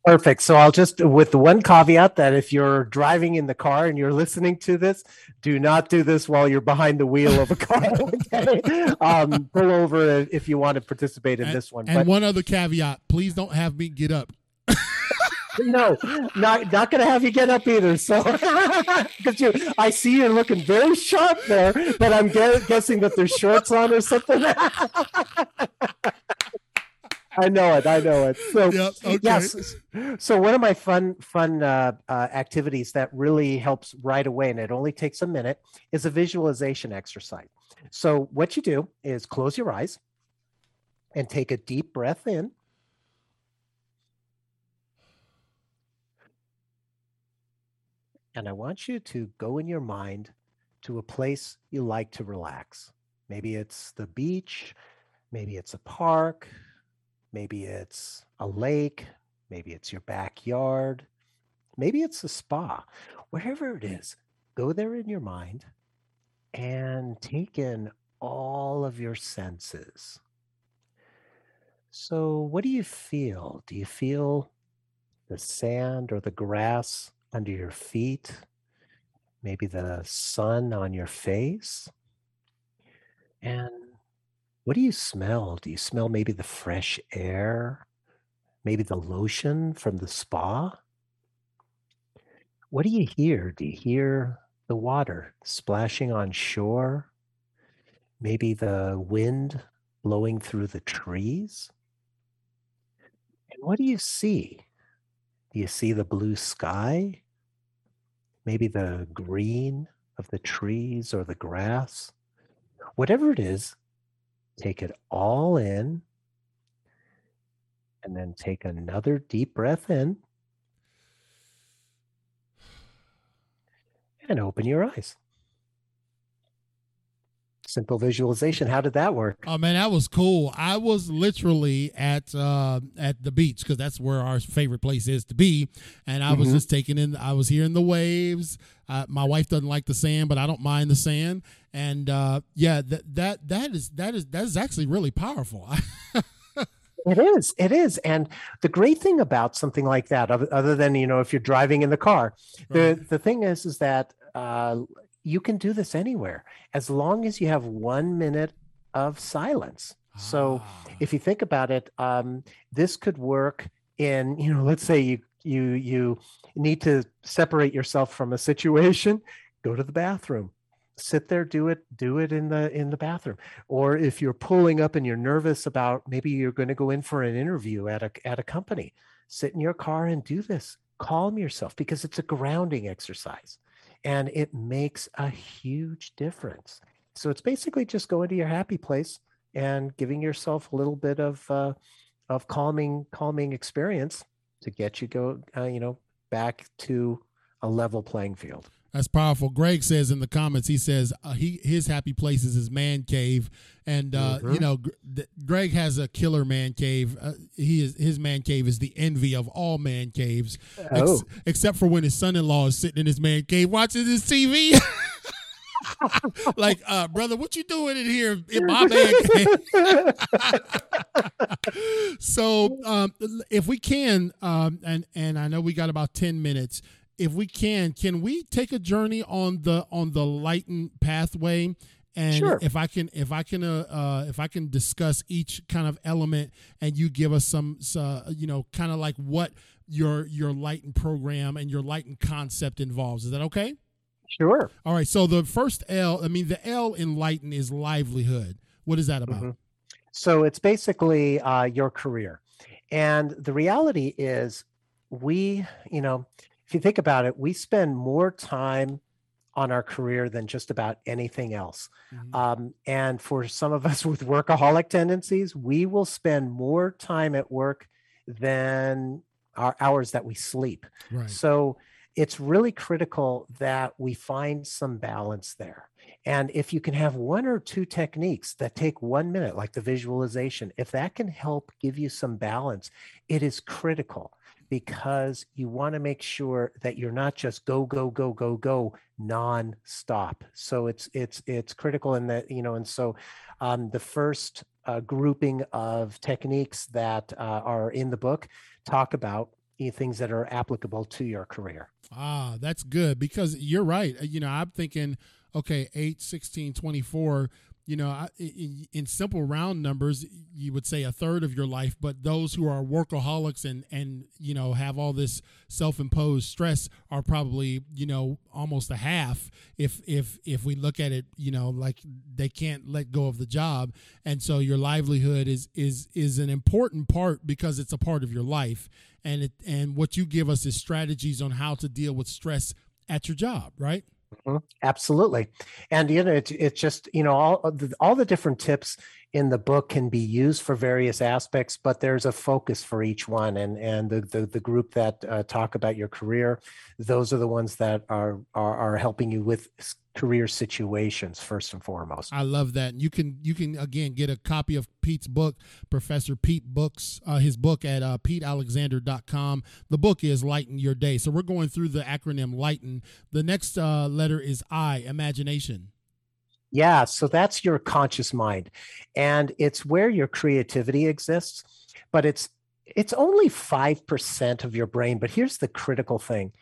Perfect. So I'll just, with the one caveat that if you're driving in the car and you're listening to this, do not do this while you're behind the wheel of a car. okay? um, pull over if you want to participate in and, this one. And but, one other caveat: please don't have me get up. no, not not gonna have you get up either. So, because you, I see you're looking very sharp there, but I'm guessing that there's shorts on or something. I know it. I know it. So yep, okay. yes. So one of my fun fun uh, uh, activities that really helps right away, and it only takes a minute, is a visualization exercise. So what you do is close your eyes and take a deep breath in. And I want you to go in your mind to a place you like to relax. Maybe it's the beach, maybe it's a park, Maybe it's a lake, maybe it's your backyard, maybe it's a spa. Wherever it is, go there in your mind and take in all of your senses. So, what do you feel? Do you feel the sand or the grass under your feet? Maybe the sun on your face? And what do you smell? Do you smell maybe the fresh air? Maybe the lotion from the spa? What do you hear? Do you hear the water splashing on shore? Maybe the wind blowing through the trees? And what do you see? Do you see the blue sky? Maybe the green of the trees or the grass? Whatever it is, Take it all in. And then take another deep breath in. And open your eyes. Simple visualization. How did that work? Oh man, that was cool. I was literally at uh, at the beach because that's where our favorite place is to be, and I mm-hmm. was just taking in. I was hearing the waves. Uh, my wife doesn't like the sand, but I don't mind the sand. And uh, yeah, that that that is that is that is actually really powerful. It is. It is. And the great thing about something like that, other than you know, if you're driving in the car, right. the the thing is, is that uh, you can do this anywhere as long as you have one minute of silence. Ah. So if you think about it, um, this could work in you know, let's say you you you need to separate yourself from a situation, go to the bathroom sit there do it do it in the in the bathroom or if you're pulling up and you're nervous about maybe you're going to go in for an interview at a at a company sit in your car and do this calm yourself because it's a grounding exercise and it makes a huge difference. So it's basically just going to your happy place and giving yourself a little bit of uh, of calming calming experience to get you go uh, you know back to a level playing field that's powerful. Greg says in the comments, he says uh, he his happy place is his man cave, and uh, mm-hmm. you know, Greg has a killer man cave. Uh, he is his man cave is the envy of all man caves, oh. ex- except for when his son-in-law is sitting in his man cave watching his TV. like, uh, brother, what you doing in here in my man cave? so, um, if we can, um, and and I know we got about ten minutes if we can, can we take a journey on the on the lighten pathway? And sure. if I can, if I can, uh, uh, if I can discuss each kind of element, and you give us some, uh, you know, kind of like what your your lighten program and your lighten concept involves. Is that okay? Sure. All right. So the first L, I mean, the L in Lighten is livelihood. What is that about? Mhm. So it's basically uh, your career. And the reality is, we, you know, if you think about it, we spend more time on our career than just about anything else. Mhm. Um, and for some of us with workaholic tendencies, we will spend more time at work than our hours that we sleep. right. So it's really critical that we find some balance there. And if you can have one or two techniques that take one minute, like the visualization, if that can help give you some balance, it is critical because you want to make sure that you're not just go go go go go non-stop so it's it's it's critical in that you know and so um, the first uh, grouping of techniques that uh, are in the book talk about things that are applicable to your career Ah, that's good because you're right. You know, I'm thinking, okay, 8, 16, 24, you know, in, in simple round numbers, you would say a third of your life, but those who are workaholics and, and, you know, have all this self-imposed stress are probably, you know, almost a half if, if, if we look at it, you know, like they can't let go of the job. And so your livelihood is, is, is an important part because it's a part of your life and it and what you give us is strategies on how to deal with stress at your job right Mhm. Absolutely, and you know it's just you know all the, all the different tips in the book can be used for various aspects, but there's a focus for each one, and and the the, the group that uh, talk about your career, those are the ones that are are, are helping you with career situations first and foremost. i love that. You can you can again get a copy of pete's book professor pete books uh, his book at uh, petealexander.com the book is lighten your day. So we're going through the acronym lighten. The next uh, letter is i imagination Yeah, so that's your conscious mind and it's where your creativity exists, but it's it's only 5% of your brain, but here's the critical thing.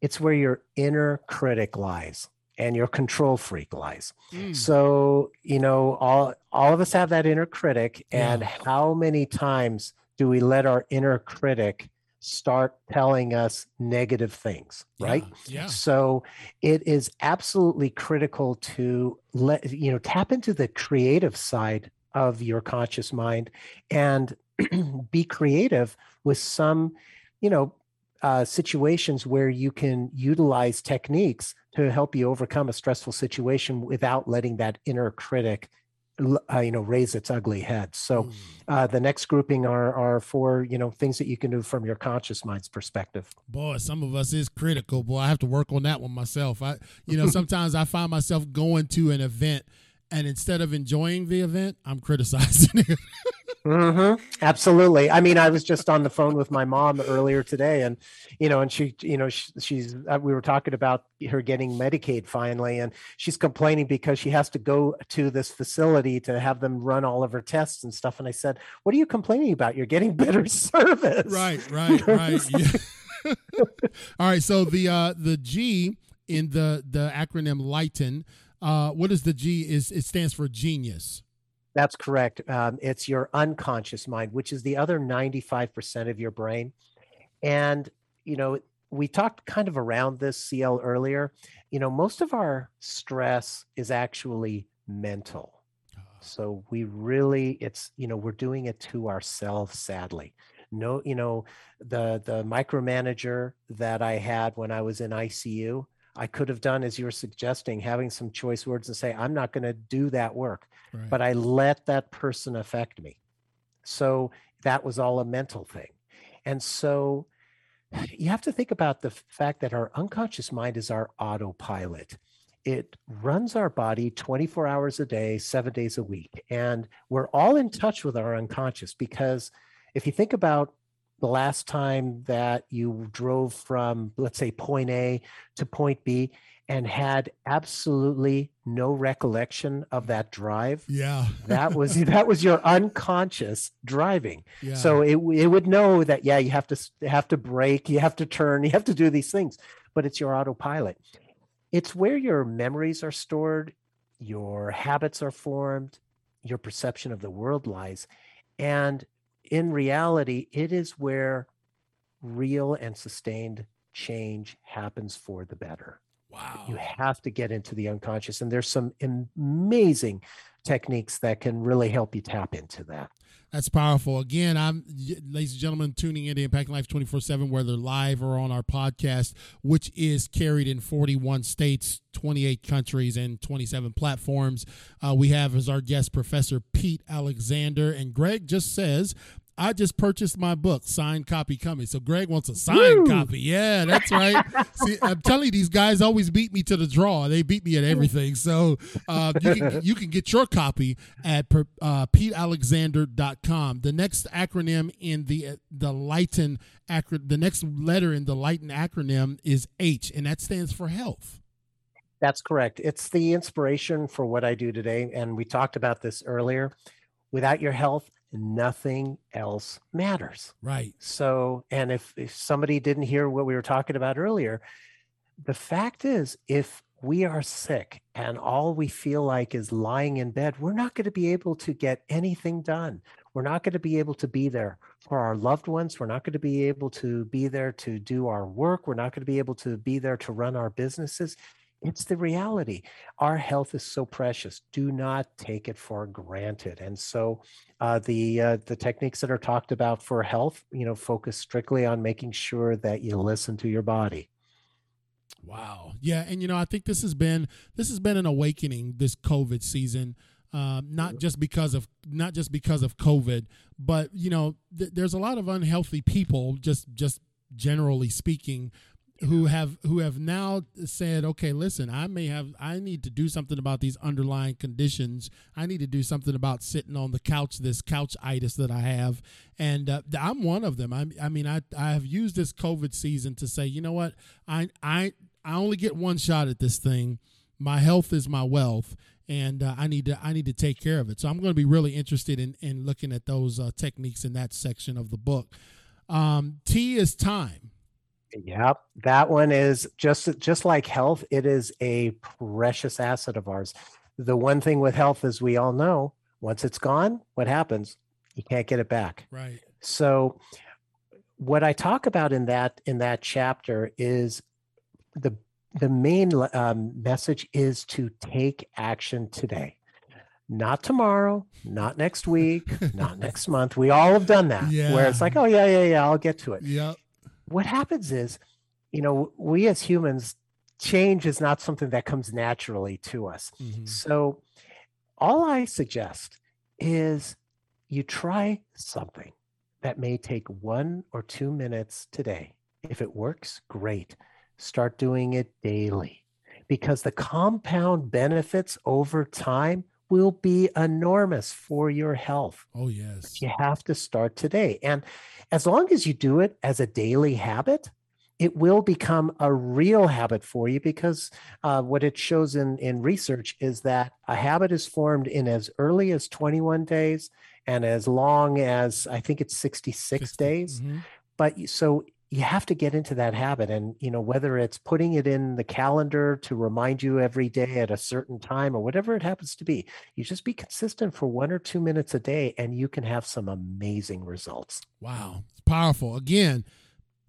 It's where your inner critic lies and your control freak lies. Mm. So, you know, all all of us have that inner critic and Yeah. how many times do we let our inner critic start telling us negative things, right? yeah So it is absolutely critical to let you know tap into the creative side of your conscious mind and be creative with some, you know, uh, situations where you can utilize techniques to help you overcome a stressful situation without letting that inner critic, uh, you know, raise its ugly head. So Mm. uh, the next grouping are are for you know things that you can do from your conscious mind's perspective. boy some of us is critical boy i have to work on that one myself i you know sometimes i find myself going to an event and instead of enjoying the event i'm criticizing it hmm Absolutely. I mean, I was just on the phone with my mom earlier today, and you know, and she, you know, she, she's. Uh, we were talking about her getting Medicaid finally, and she's complaining because she has to go to this facility to have them run all of her tests and stuff. And I said, "What are you complaining about? You're getting better service." right right right yeah. all right so the uh the g in the the acronym lighten uh what is the g is it stands for genius That's correct. Um, it's your unconscious mind, which is the other 95% of your brain. And, you know, we talked kind of around this CL earlier. You know, most of our stress is actually mental. So we really, it's, you know, we're doing it to ourselves, sadly. No, you know, the the micromanager that I had when I was in ICU, I could have done as you were suggesting, having some choice words and say, I'm not going to do that work right but I let that person affect me. So that was all a mental thing. And so you have to think about the fact that our unconscious mind is our autopilot. It runs our body 24 hours a day, seven days a week. And we're all in touch with our unconscious because if you think about the last time that you drove from, let's say, point A to point B and had absolutely no recollection of that drive, yeah. that was that was your unconscious driving. Yeah. So it, it would know that yeah you have to have to brake you have to turn you have to do these things but it's your autopilot. It's where your memories are stored your habits are formed your perception of the world lies and in reality it is where real and sustained change happens for the better wow You have to get into the unconscious. And there's some amazing techniques that can really help you tap into that. That's powerful. Again, I'm, ladies and gentlemen, tuning in to Impacting Life 24 7, whether live or on our podcast, which is carried in 41 states, 28 countries, and 27 platforms. Uh, we have as our guest Professor Pete Alexander. And Greg just says I just purchased my book, signed copy coming. So Greg wants a signed Woo! copy. Yeah, that's right. See, I'm telling you, these guys always beat me to the draw. They beat me at everything. So uh, you can you can get your copy at uh, PeteAlexander.com. The next acronym in the the Lighten acronym, the next letter in the Lighten acronym is H, and that stands for health. That's correct. It's the inspiration for what I do today, and we talked about this earlier. Without your health, nothing else matters. Right. So, and if, if somebody didn't hear what we were talking about earlier, the fact is, if we are sick and all we feel like is lying in bed, we're not going to be able to get anything done. We're not going to be able to be there for our loved ones. We're not going to be able to be there to do our work. We're not going to be able to be there to run our businesses. It's the reality. Our health is so precious. Do not take it for granted. And so, uh, the uh, the techniques that are talked about for health, you know, focus strictly on making sure that you listen to your body. Wow. Yeah, and you know, I think this has been this has been an awakening this COVID season. Um, not just because of not just because of COVID, but you know, th- there's a lot of unhealthy people, just just generally speaking, who have who have now said okay listen i may have i need to do something about these underlying conditions i need to do something about sitting on the couch this couch itis that i have and uh, i'm one of them I, I mean i i have used this covid season to say you know what i i i only get one shot at this thing my health is my wealth and uh, I need to I need to take care of it. So I'm going to be really interested in in looking at those uh, techniques in that section of the book. Um, T is time. Yep, that one is just just like health. It is a precious asset of ours. The one thing with health, as we all know, once it's gone, what happens? You can't get it back. Right. So, what I talk about in that in that chapter is the the main um, message is to take action today not tomorrow, not next week, not next month. We all have done that yeah. where it's like, oh, yeah, yeah, yeah, I'll get to it. Yeah what happens is, you know, we as humans, change is not something that comes naturally to us. Mm-hmm. So, all I suggest is you try something that may take one or two minutes today. If it works, great. Start doing it daily because the compound benefits over time will be enormous for your health. Oh, yes. You have to start today. And as long as you do it as a daily habit, it will become a real habit for you because uh, what it shows in, in research is that a habit is formed in as early as 21 days and as long as I think it's 66 60, days. Mm-hmm. But so you have to get into that habit and you know whether it's putting it in the calendar to remind you every day at a certain time or whatever it happens to be you just be consistent for one or two minutes a day and you can have some amazing results. Wow. It's powerful. Again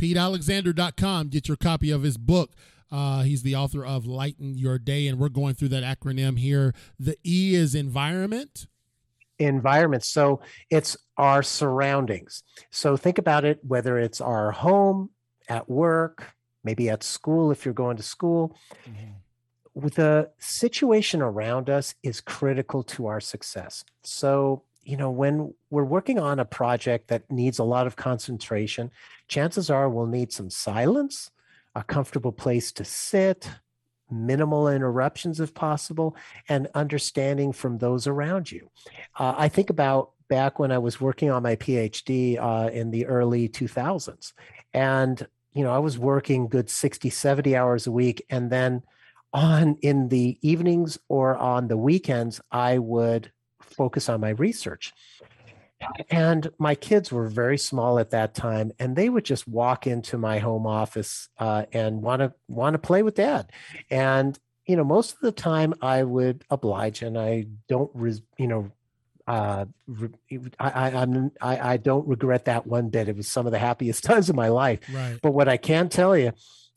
petealexander.com get your copy of his book. Uh, he's the author of lighten your day and we're going through that acronym here. The e is environment environment. So it's our surroundings. So think about it, whether it's our home, at work, maybe at school if you're going to school. Mm-hmm. The situation around us is critical to our success. So, you know, when we're working on a project that needs a lot of concentration, chances are we'll need some silence, a comfortable place to sit, minimal interruptions if possible, and understanding from those around you. Uh, I think about back when I was working on my PhD uh, in the early 2000s. And, you know, I was working good 60, 70 hours a week. And then on in the evenings or on the weekends, I would focus on my research. And my kids were very small at that time, and they would just walk into my home office uh, and want to want to play with dad. And you know, most of the time I would oblige, and I don't, you know, uh, I, I'm I, I don't regret that one bit. It was some of the happiest times of my life. Right. But what I can tell you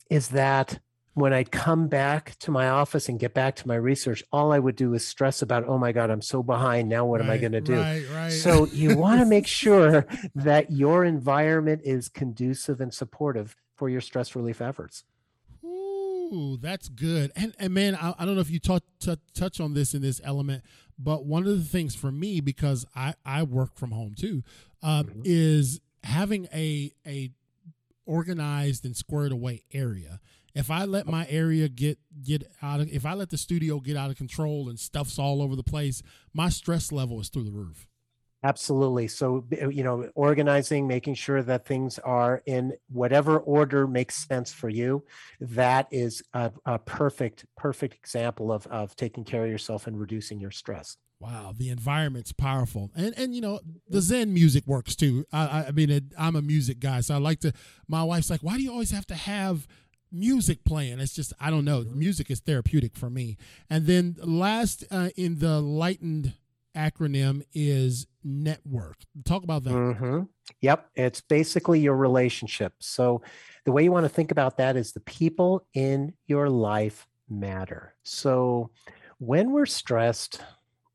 is that when I'd come back to my office and get back to my research, all I would do is stress about, oh my God, I'm so behind. Now what right, am I going to do? Right, right. So you want to make sure that your environment is conducive and supportive for your stress relief efforts. Ooh, that's good. And and man, I, I don't know if you touch touch on this in this element, but one of the things for me because I I work from home too, um, mm-hmm. is having a a organized and squared away area. If I let my area get get out of if I let the studio get out of control and stuff's all over the place, my stress level is through the roof. Absolutely. So, uh, you know, organizing, making sure that things are in whatever order makes sense for you. That is a, a, perfect, perfect example of, of taking care of yourself and reducing your stress. Wow, the environment's powerful, and and you know the Zen music works too. I, I mean, it, I'm a music guy, so I like to. My wife's like, "Why do you always have to have music playing?" It's just I don't know. Music is therapeutic for me. And then last uh, in the lightened acronym is network. Talk about that. Mm-hmm. Yep, it's basically your relationship. So the way you want to think about that is the people in your life matter. So when we're stressed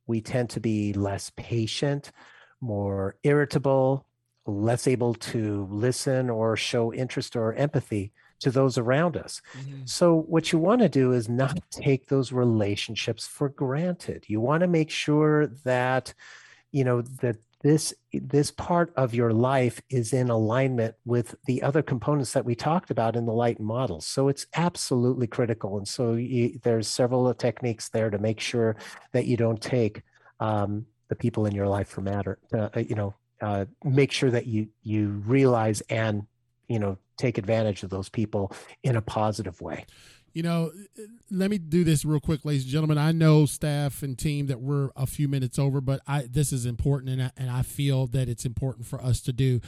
we tend to be less patient, more irritable, less able to listen or show interest or empathy to those around us. Mm-hmm. So, what you want to do is not take those relationships for granted. You want to make sure that, you know, that this this part of your life is in alignment with the other components that we talked about in the light model so it's absolutely critical and so you, there's several techniques there to make sure that you don't take um, the people in your life for matter uh, you know uh, make sure that you you realize and you know take advantage of those people in a positive way you know, let me do this real quick, ladies and gentlemen. I know staff and team that we're a few minutes over, but I this is important, and I, and I feel that it's important for us to do.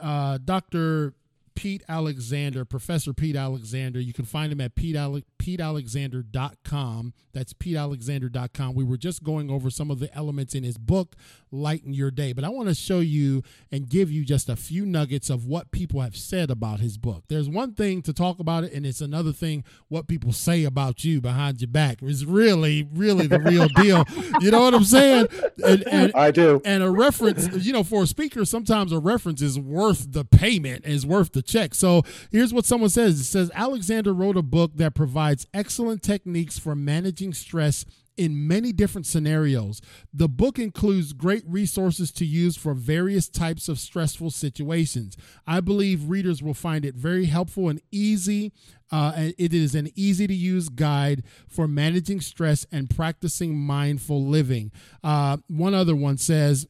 Uh, Doctor Pete Alexander, Professor Pete Alexander. You can find him at Pete Ale- PeteAlexander.com. That's PeteAlexander.com. We were just going over some of the elements in his book, Lighten Your Day. But I want to show you and give you just a few nuggets of what people have said about his book. There's one thing to talk about it, and it's another thing what people say about you behind your back. It's really, really the real deal. You know what I'm saying? And, and, I do. And a reference, you know, for a speaker, sometimes a reference is worth the payment, is worth the check. So here's what someone says it says Alexander wrote a book that provides excellent techniques for managing stress in many different scenarios. The book includes great resources to use for various types of stressful situations. I believe readers will find it very helpful and easy. Uh, it is an easy to use guide for managing stress and practicing mindful living. Uh, one other one says,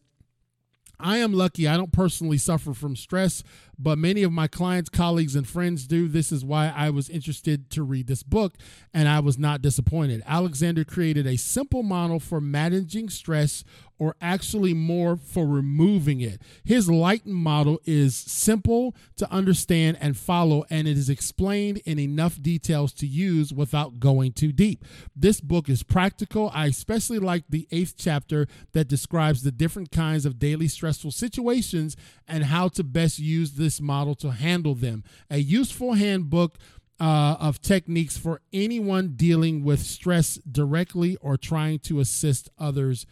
I am lucky I don't personally suffer from stress, but many of my clients, colleagues, and friends do. This is why I was interested to read this book, and I was not disappointed. Alexander created a simple model for managing stress or actually more for removing it. His Lighten model is simple to understand and follow, and it is explained in enough details to use without going too deep. This book is practical. I especially like the eighth chapter that describes the different kinds of daily stressful situations and how to best use this model to handle them. A useful handbook. Uh, of techniques for anyone dealing with stress directly or trying to assist others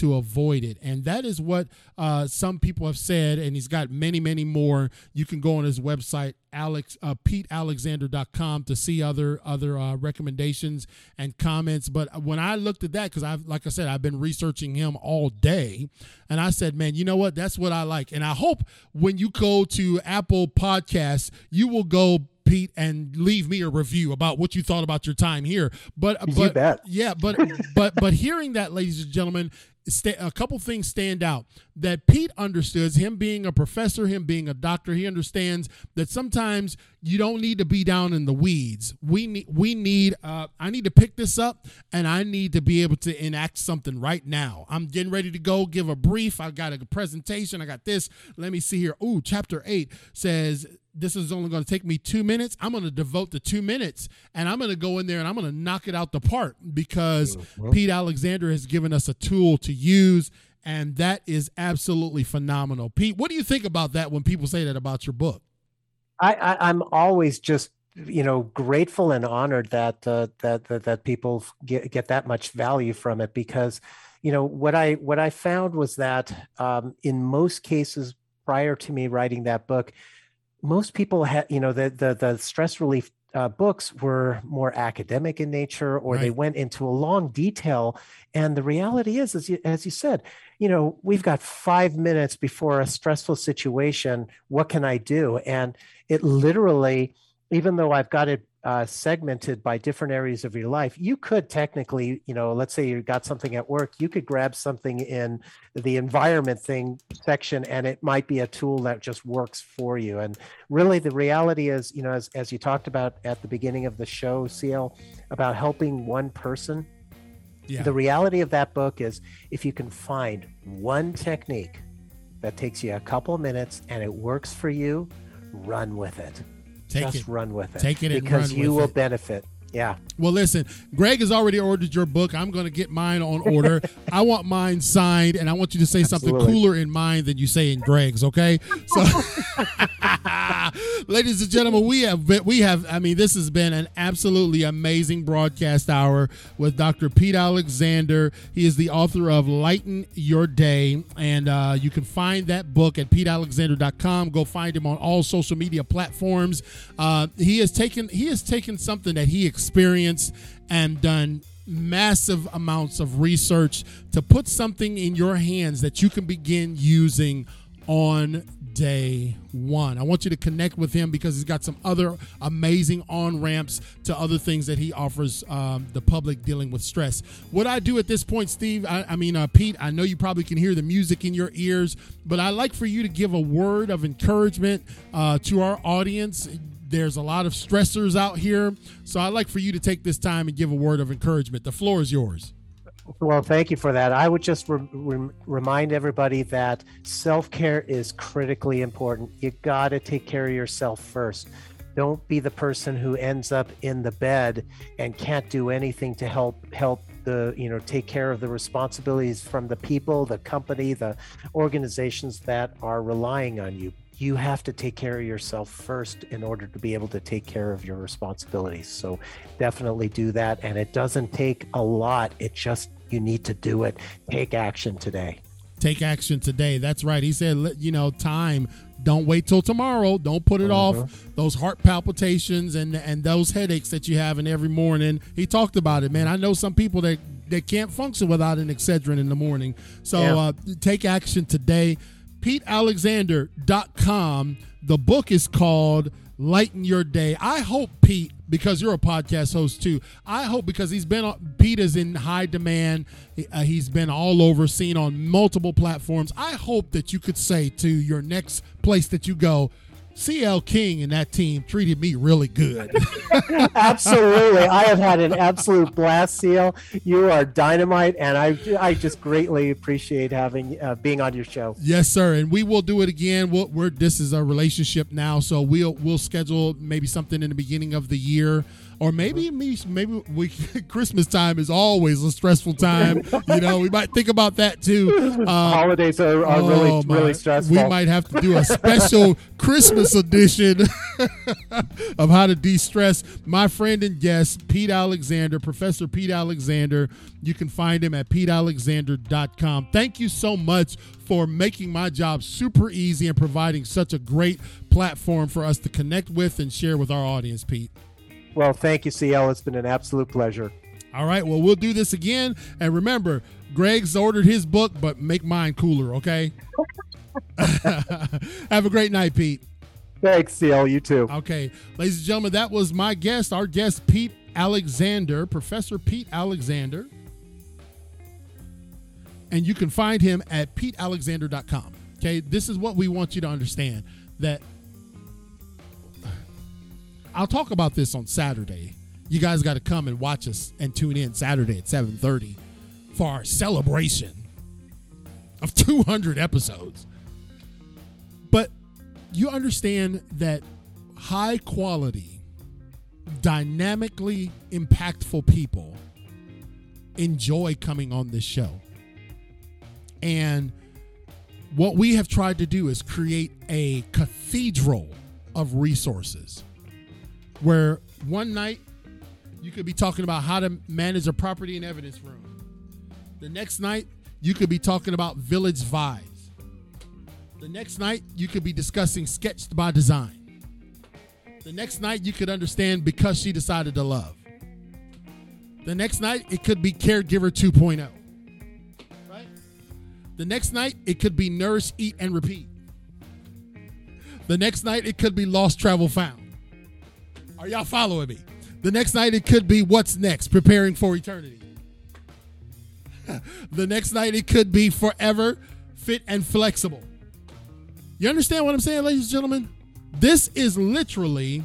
to avoid it. And that is what uh, some people have said. And he's got many, many more. You can go on his website, Alex uh, PeteAlexander.com to see other other uh, recommendations and comments. But when I looked at that, because I've like I said, I've been researching him all day, and I said, man, you know what? That's what I like. And I hope when you go to Apple Podcasts, you will go Pete and leave me a review about what you thought about your time here. But but yeah, but but but hearing that, ladies and gentlemen, a couple things stand out that Pete understands him being a professor, him being a doctor. He understands that sometimes you don't need to be down in the weeds. We need, we need, uh, I need to pick this up and I need to be able to enact something right now. I'm getting ready to go give a brief. I got a presentation. I got this. Let me see here. Ooh, chapter eight says this is only going to take me two minutes. I'm going to devote the two minutes and I'm going to go in there and I'm going to knock it out the park because mm-hmm. Pete Alexander has given us a tool to use. And that is absolutely phenomenal. Pete, what do you think about that when people say that about your book? I, I, I'm always just you know grateful and honored that uh, that, that that people get get that much value from it because you know what I what I found was that um, in most cases prior to me writing that book, most people had you know the the the stress relief uh, books were more academic in nature or right. they went into a long detail and the reality is as you, as you said you know we've got five minutes before a stressful situation what can i do and it literally even though i've got it uh, segmented by different areas of your life, you could technically, you know, let's say you got something at work, you could grab something in the environment thing section, and it might be a tool that just works for you. And really, the reality is, you know, as, as you talked about at the beginning of the show, CL, about helping one person. Yeah. The reality of that book is if you can find one technique that takes you a couple minutes and it works for you, run with it Take just it. run with it. Take it because you will it. benefit. Yeah. Well, listen, Greg has already ordered your book. I'm going to get mine on order. I want mine signed, and I want you to say Absolutely. something cooler in mine than you say in Greg's. Okay. So, ladies and gentlemen, we have been, we have. I mean, this has been an absolutely amazing broadcast hour with Dr. Pete Alexander. He is the author of Lighten Your Day, and uh, you can find that book at PeteAlexander.com. Go find him on all social media platforms. Uh, he has taken he has taken something that he experience and done massive amounts of research to put something in your hands that you can begin using on day one. I want you to connect with him because he's got some other amazing on ramps to other things that he offers um, the public dealing with stress. What I do at this point, Steve, I, I mean, uh, Pete, I know you probably can hear the music in your ears, but I like for you to give a word of encouragement uh, to our audience there's a lot of stressors out here. So I'd like for you to take this time and give a word of encouragement. The floor is yours. Well, thank you for that. I would just re- re- remind everybody that self care is critically important. You got to take care of yourself first. Don't be the person who ends up in the bed and can't do anything to help help the you know take care of the responsibilities from the people, the company, the organizations that are relying on you you have to take care of yourself first in order to be able to take care of your responsibilities. So definitely do that. And it doesn't take a lot, it just, you need to do it. Take action today. Take action today. That's right. He said, you know, time. Don't wait till tomorrow. Don't put it uh-huh. off. Those heart palpitations and and those headaches that you have in every morning. He talked about it, man. I know some people that that can't function without an Excedrin in the morning. So yeah. uh, take action today. PeteAlexander.com. The book is called Lighten Your Day. I hope, Pete, because you're a podcast host too, I hope because he's been, Pete is in high demand. Uh, he's been all over, seen on multiple platforms. I hope that you could say to your next place that you go, CL King and that team treated me really good. Absolutely. I have had an absolute blast, CL. You are dynamite, and I I just greatly appreciate having uh, being on your show. Yes, sir. And we will do it again. we we're this is a relationship now, so we'll we'll schedule maybe something in the beginning of the year or maybe me, maybe we Christmas time is always a stressful time. you know, we might think about that too. Um, Holidays are, are oh really my, really stressful. We might have to do a special Christmas edition of how to de-stress. My friend and guest, Pete Alexander, Professor Pete Alexander. You can find him at PeteAlexander.com. Thank you so much for making my job super easy and providing such a great platform for us to connect with and share with our audience, Pete. Well, thank you, CL. It's been an absolute pleasure. All right. Well, we'll do this again. And remember, Greg's ordered his book, but make mine cooler, okay? Have a great night, Pete. Thanks, CL. You too. Okay. Ladies and gentlemen, that was my guest, our guest, Pete Alexander, Professor Pete Alexander. And you can find him at PeteAlexander.com. Okay. This is what we want you to understand that I'll talk about this on Saturday. You guys got to come and watch us and tune in Saturday at 7:30 for our celebration of 200 episodes. But you understand that high quality, dynamically impactful people enjoy coming on this show. And what we have tried to do is create a cathedral of resources where one night you could be talking about how to manage a property and evidence room. The next night, you could be talking about village vibes. The next night, you could be discussing sketched by design. The next night, you could understand because she decided to love. The next night, it could be caregiver 2.0. Right? The next night, it could be nourish, eat, and repeat. The next night, it could be lost, travel, found. Are y'all following me? The next night, it could be what's next, preparing for eternity. the next night, it could be forever, fit, and flexible. You understand what I'm saying, ladies and gentlemen? This is literally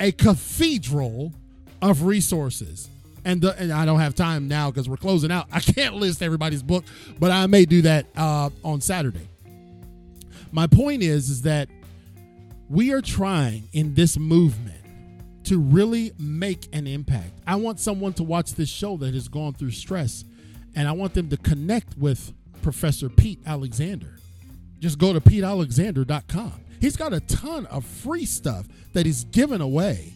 a cathedral of resources. And, the, and I don't have time now because we're closing out. I can't list everybody's book, but I may do that uh, on Saturday. My point is, is that we are trying in this movement to really make an impact. I want someone to watch this show that has gone through stress, and I want them to connect with Professor Pete Alexander. Just go to PeteAlexander.com. He's got a ton of free stuff that he's given away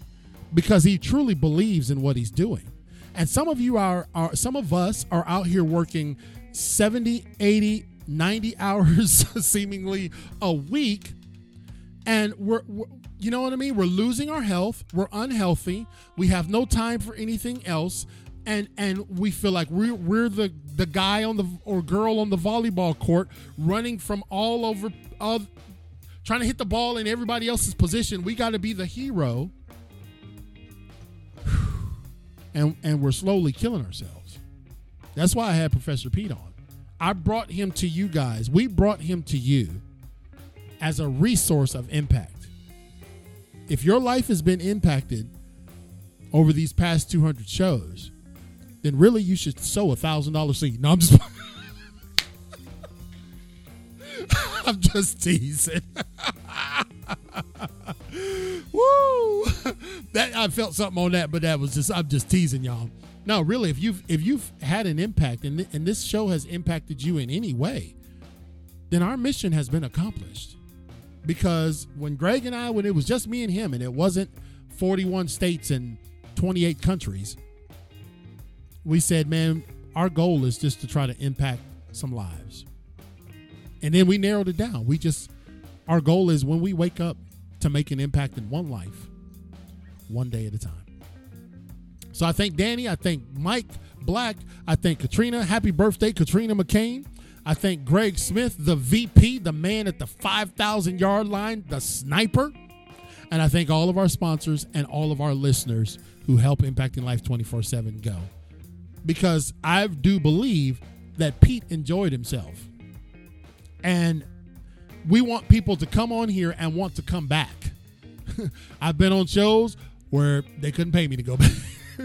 because he truly believes in what he's doing. And some of you are, are some of us are out here working 70, 80, 90 hours seemingly a week and we're, we're, you know what I mean? We're losing our health. We're unhealthy. We have no time for anything else. And and we feel like we're we're the the guy on the or girl on the volleyball court running from all over uh, trying to hit the ball in everybody else's position. We got to be the hero. And and we're slowly killing ourselves. That's why I had Professor Pete on. I brought him to you guys. We brought him to you as a resource of impact. If your life has been impacted over these past 200 shows, then really you should sow a thousand dollar seed. No, I'm just, I'm just teasing. Woo! That I felt something on that, but that was just I'm just teasing y'all. No, really, if you've if you've had an impact and, and this show has impacted you in any way, then our mission has been accomplished because when Greg and I, when it was just me and him, and it wasn't 41 states and 28 countries, we said, man, our goal is just to try to impact some lives. And then we narrowed it down. We just, our goal is when we wake up to make an impact in one life, one day at a time. So I thank Danny. I thank Mike Black. I thank Katrina. Happy birthday, Katrina McCain. I thank Greg Smith, the VP, the man at the 5,000 yard line, the sniper. And I thank all of our sponsors and all of our listeners who help Impacting Life 24 7 go. Because I do believe that Pete enjoyed himself. And we want people to come on here and want to come back. I've been on shows where they couldn't pay me to go back.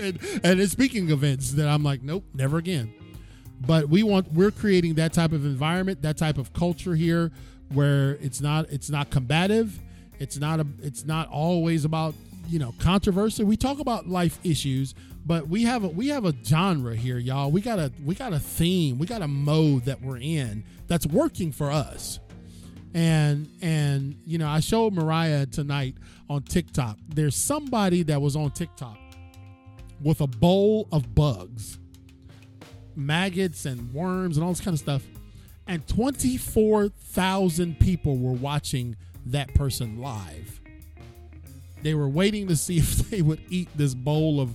and, and in speaking events that I'm like, nope, never again but we want we're creating that type of environment that type of culture here where it's not it's not combative. It's not a it's not always about you know controversy. We talk about life issues but we have a we have a genre here y'all. We got a we got a theme. We got a mode that we're in that's working for us. And and you know i showed mariah tonight on tiktok. There's somebody that was on tiktok with a bowl of bugs maggots and worms and all this kind of stuff. And 24,000 people were watching that person live. They were waiting to see if they would eat this bowl of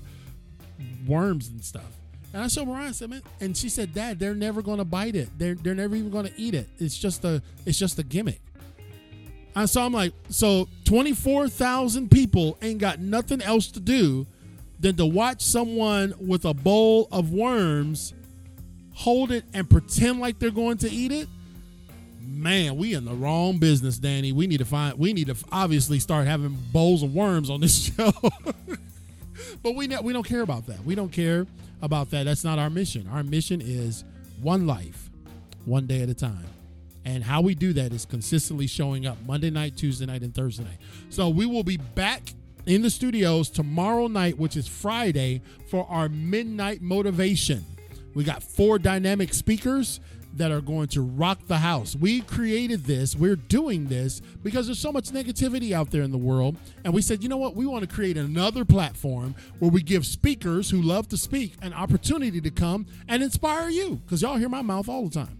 worms and stuff. And I showed Mariah, I said, man, and she said, Dad, they're never gonna bite it. They're they're never even gonna eat it. It's just a it's just a gimmick. And so I'm like, so 24,000 people ain't got nothing else to do than to watch someone with a bowl of worms hold it and pretend like they're going to eat it, man, we in the wrong business, Danny. We need to find. We need to obviously start having bowls of worms on this show. but we we don't care about that. We don't care about that. That's not our mission. Our mission is one life, one day at a time. And how we do that is consistently showing up Monday night, Tuesday night, and Thursday night. So we will be back in the studios tomorrow night, which is Friday, for our midnight motivation. We got four dynamic speakers that are going to rock the house. We created this, we're doing this because there's so much negativity out there in the world. And we said, you know what? We want to create another platform where we give speakers who love to speak an opportunity to come and inspire you because y'all hear my mouth all the time.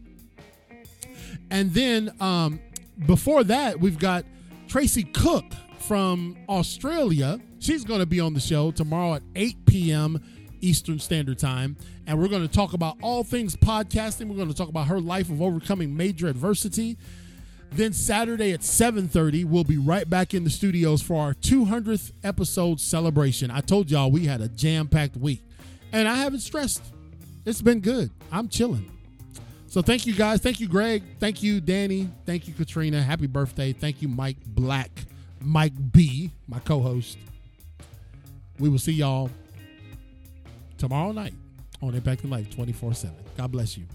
And then um, before that, we've got Tracy Cook from Australia. She's going to be on the show tomorrow at 8 p.m. Eastern Standard Time. And we're going to talk about all things podcasting. We're going to talk about her life of overcoming major adversity. Then Saturday at 7:30, we'll be right back in the studios for our 200th episode celebration. I told y'all we had a jam-packed week. And I haven't stressed. It's been good. I'm chilling. So thank you guys. Thank you, Greg. Thank you, Danny. Thank you, Katrina. Happy birthday. Thank you, Mike Black. Mike B, my co-host. We will see y'all tomorrow night on Impact Life 24 7. God bless you.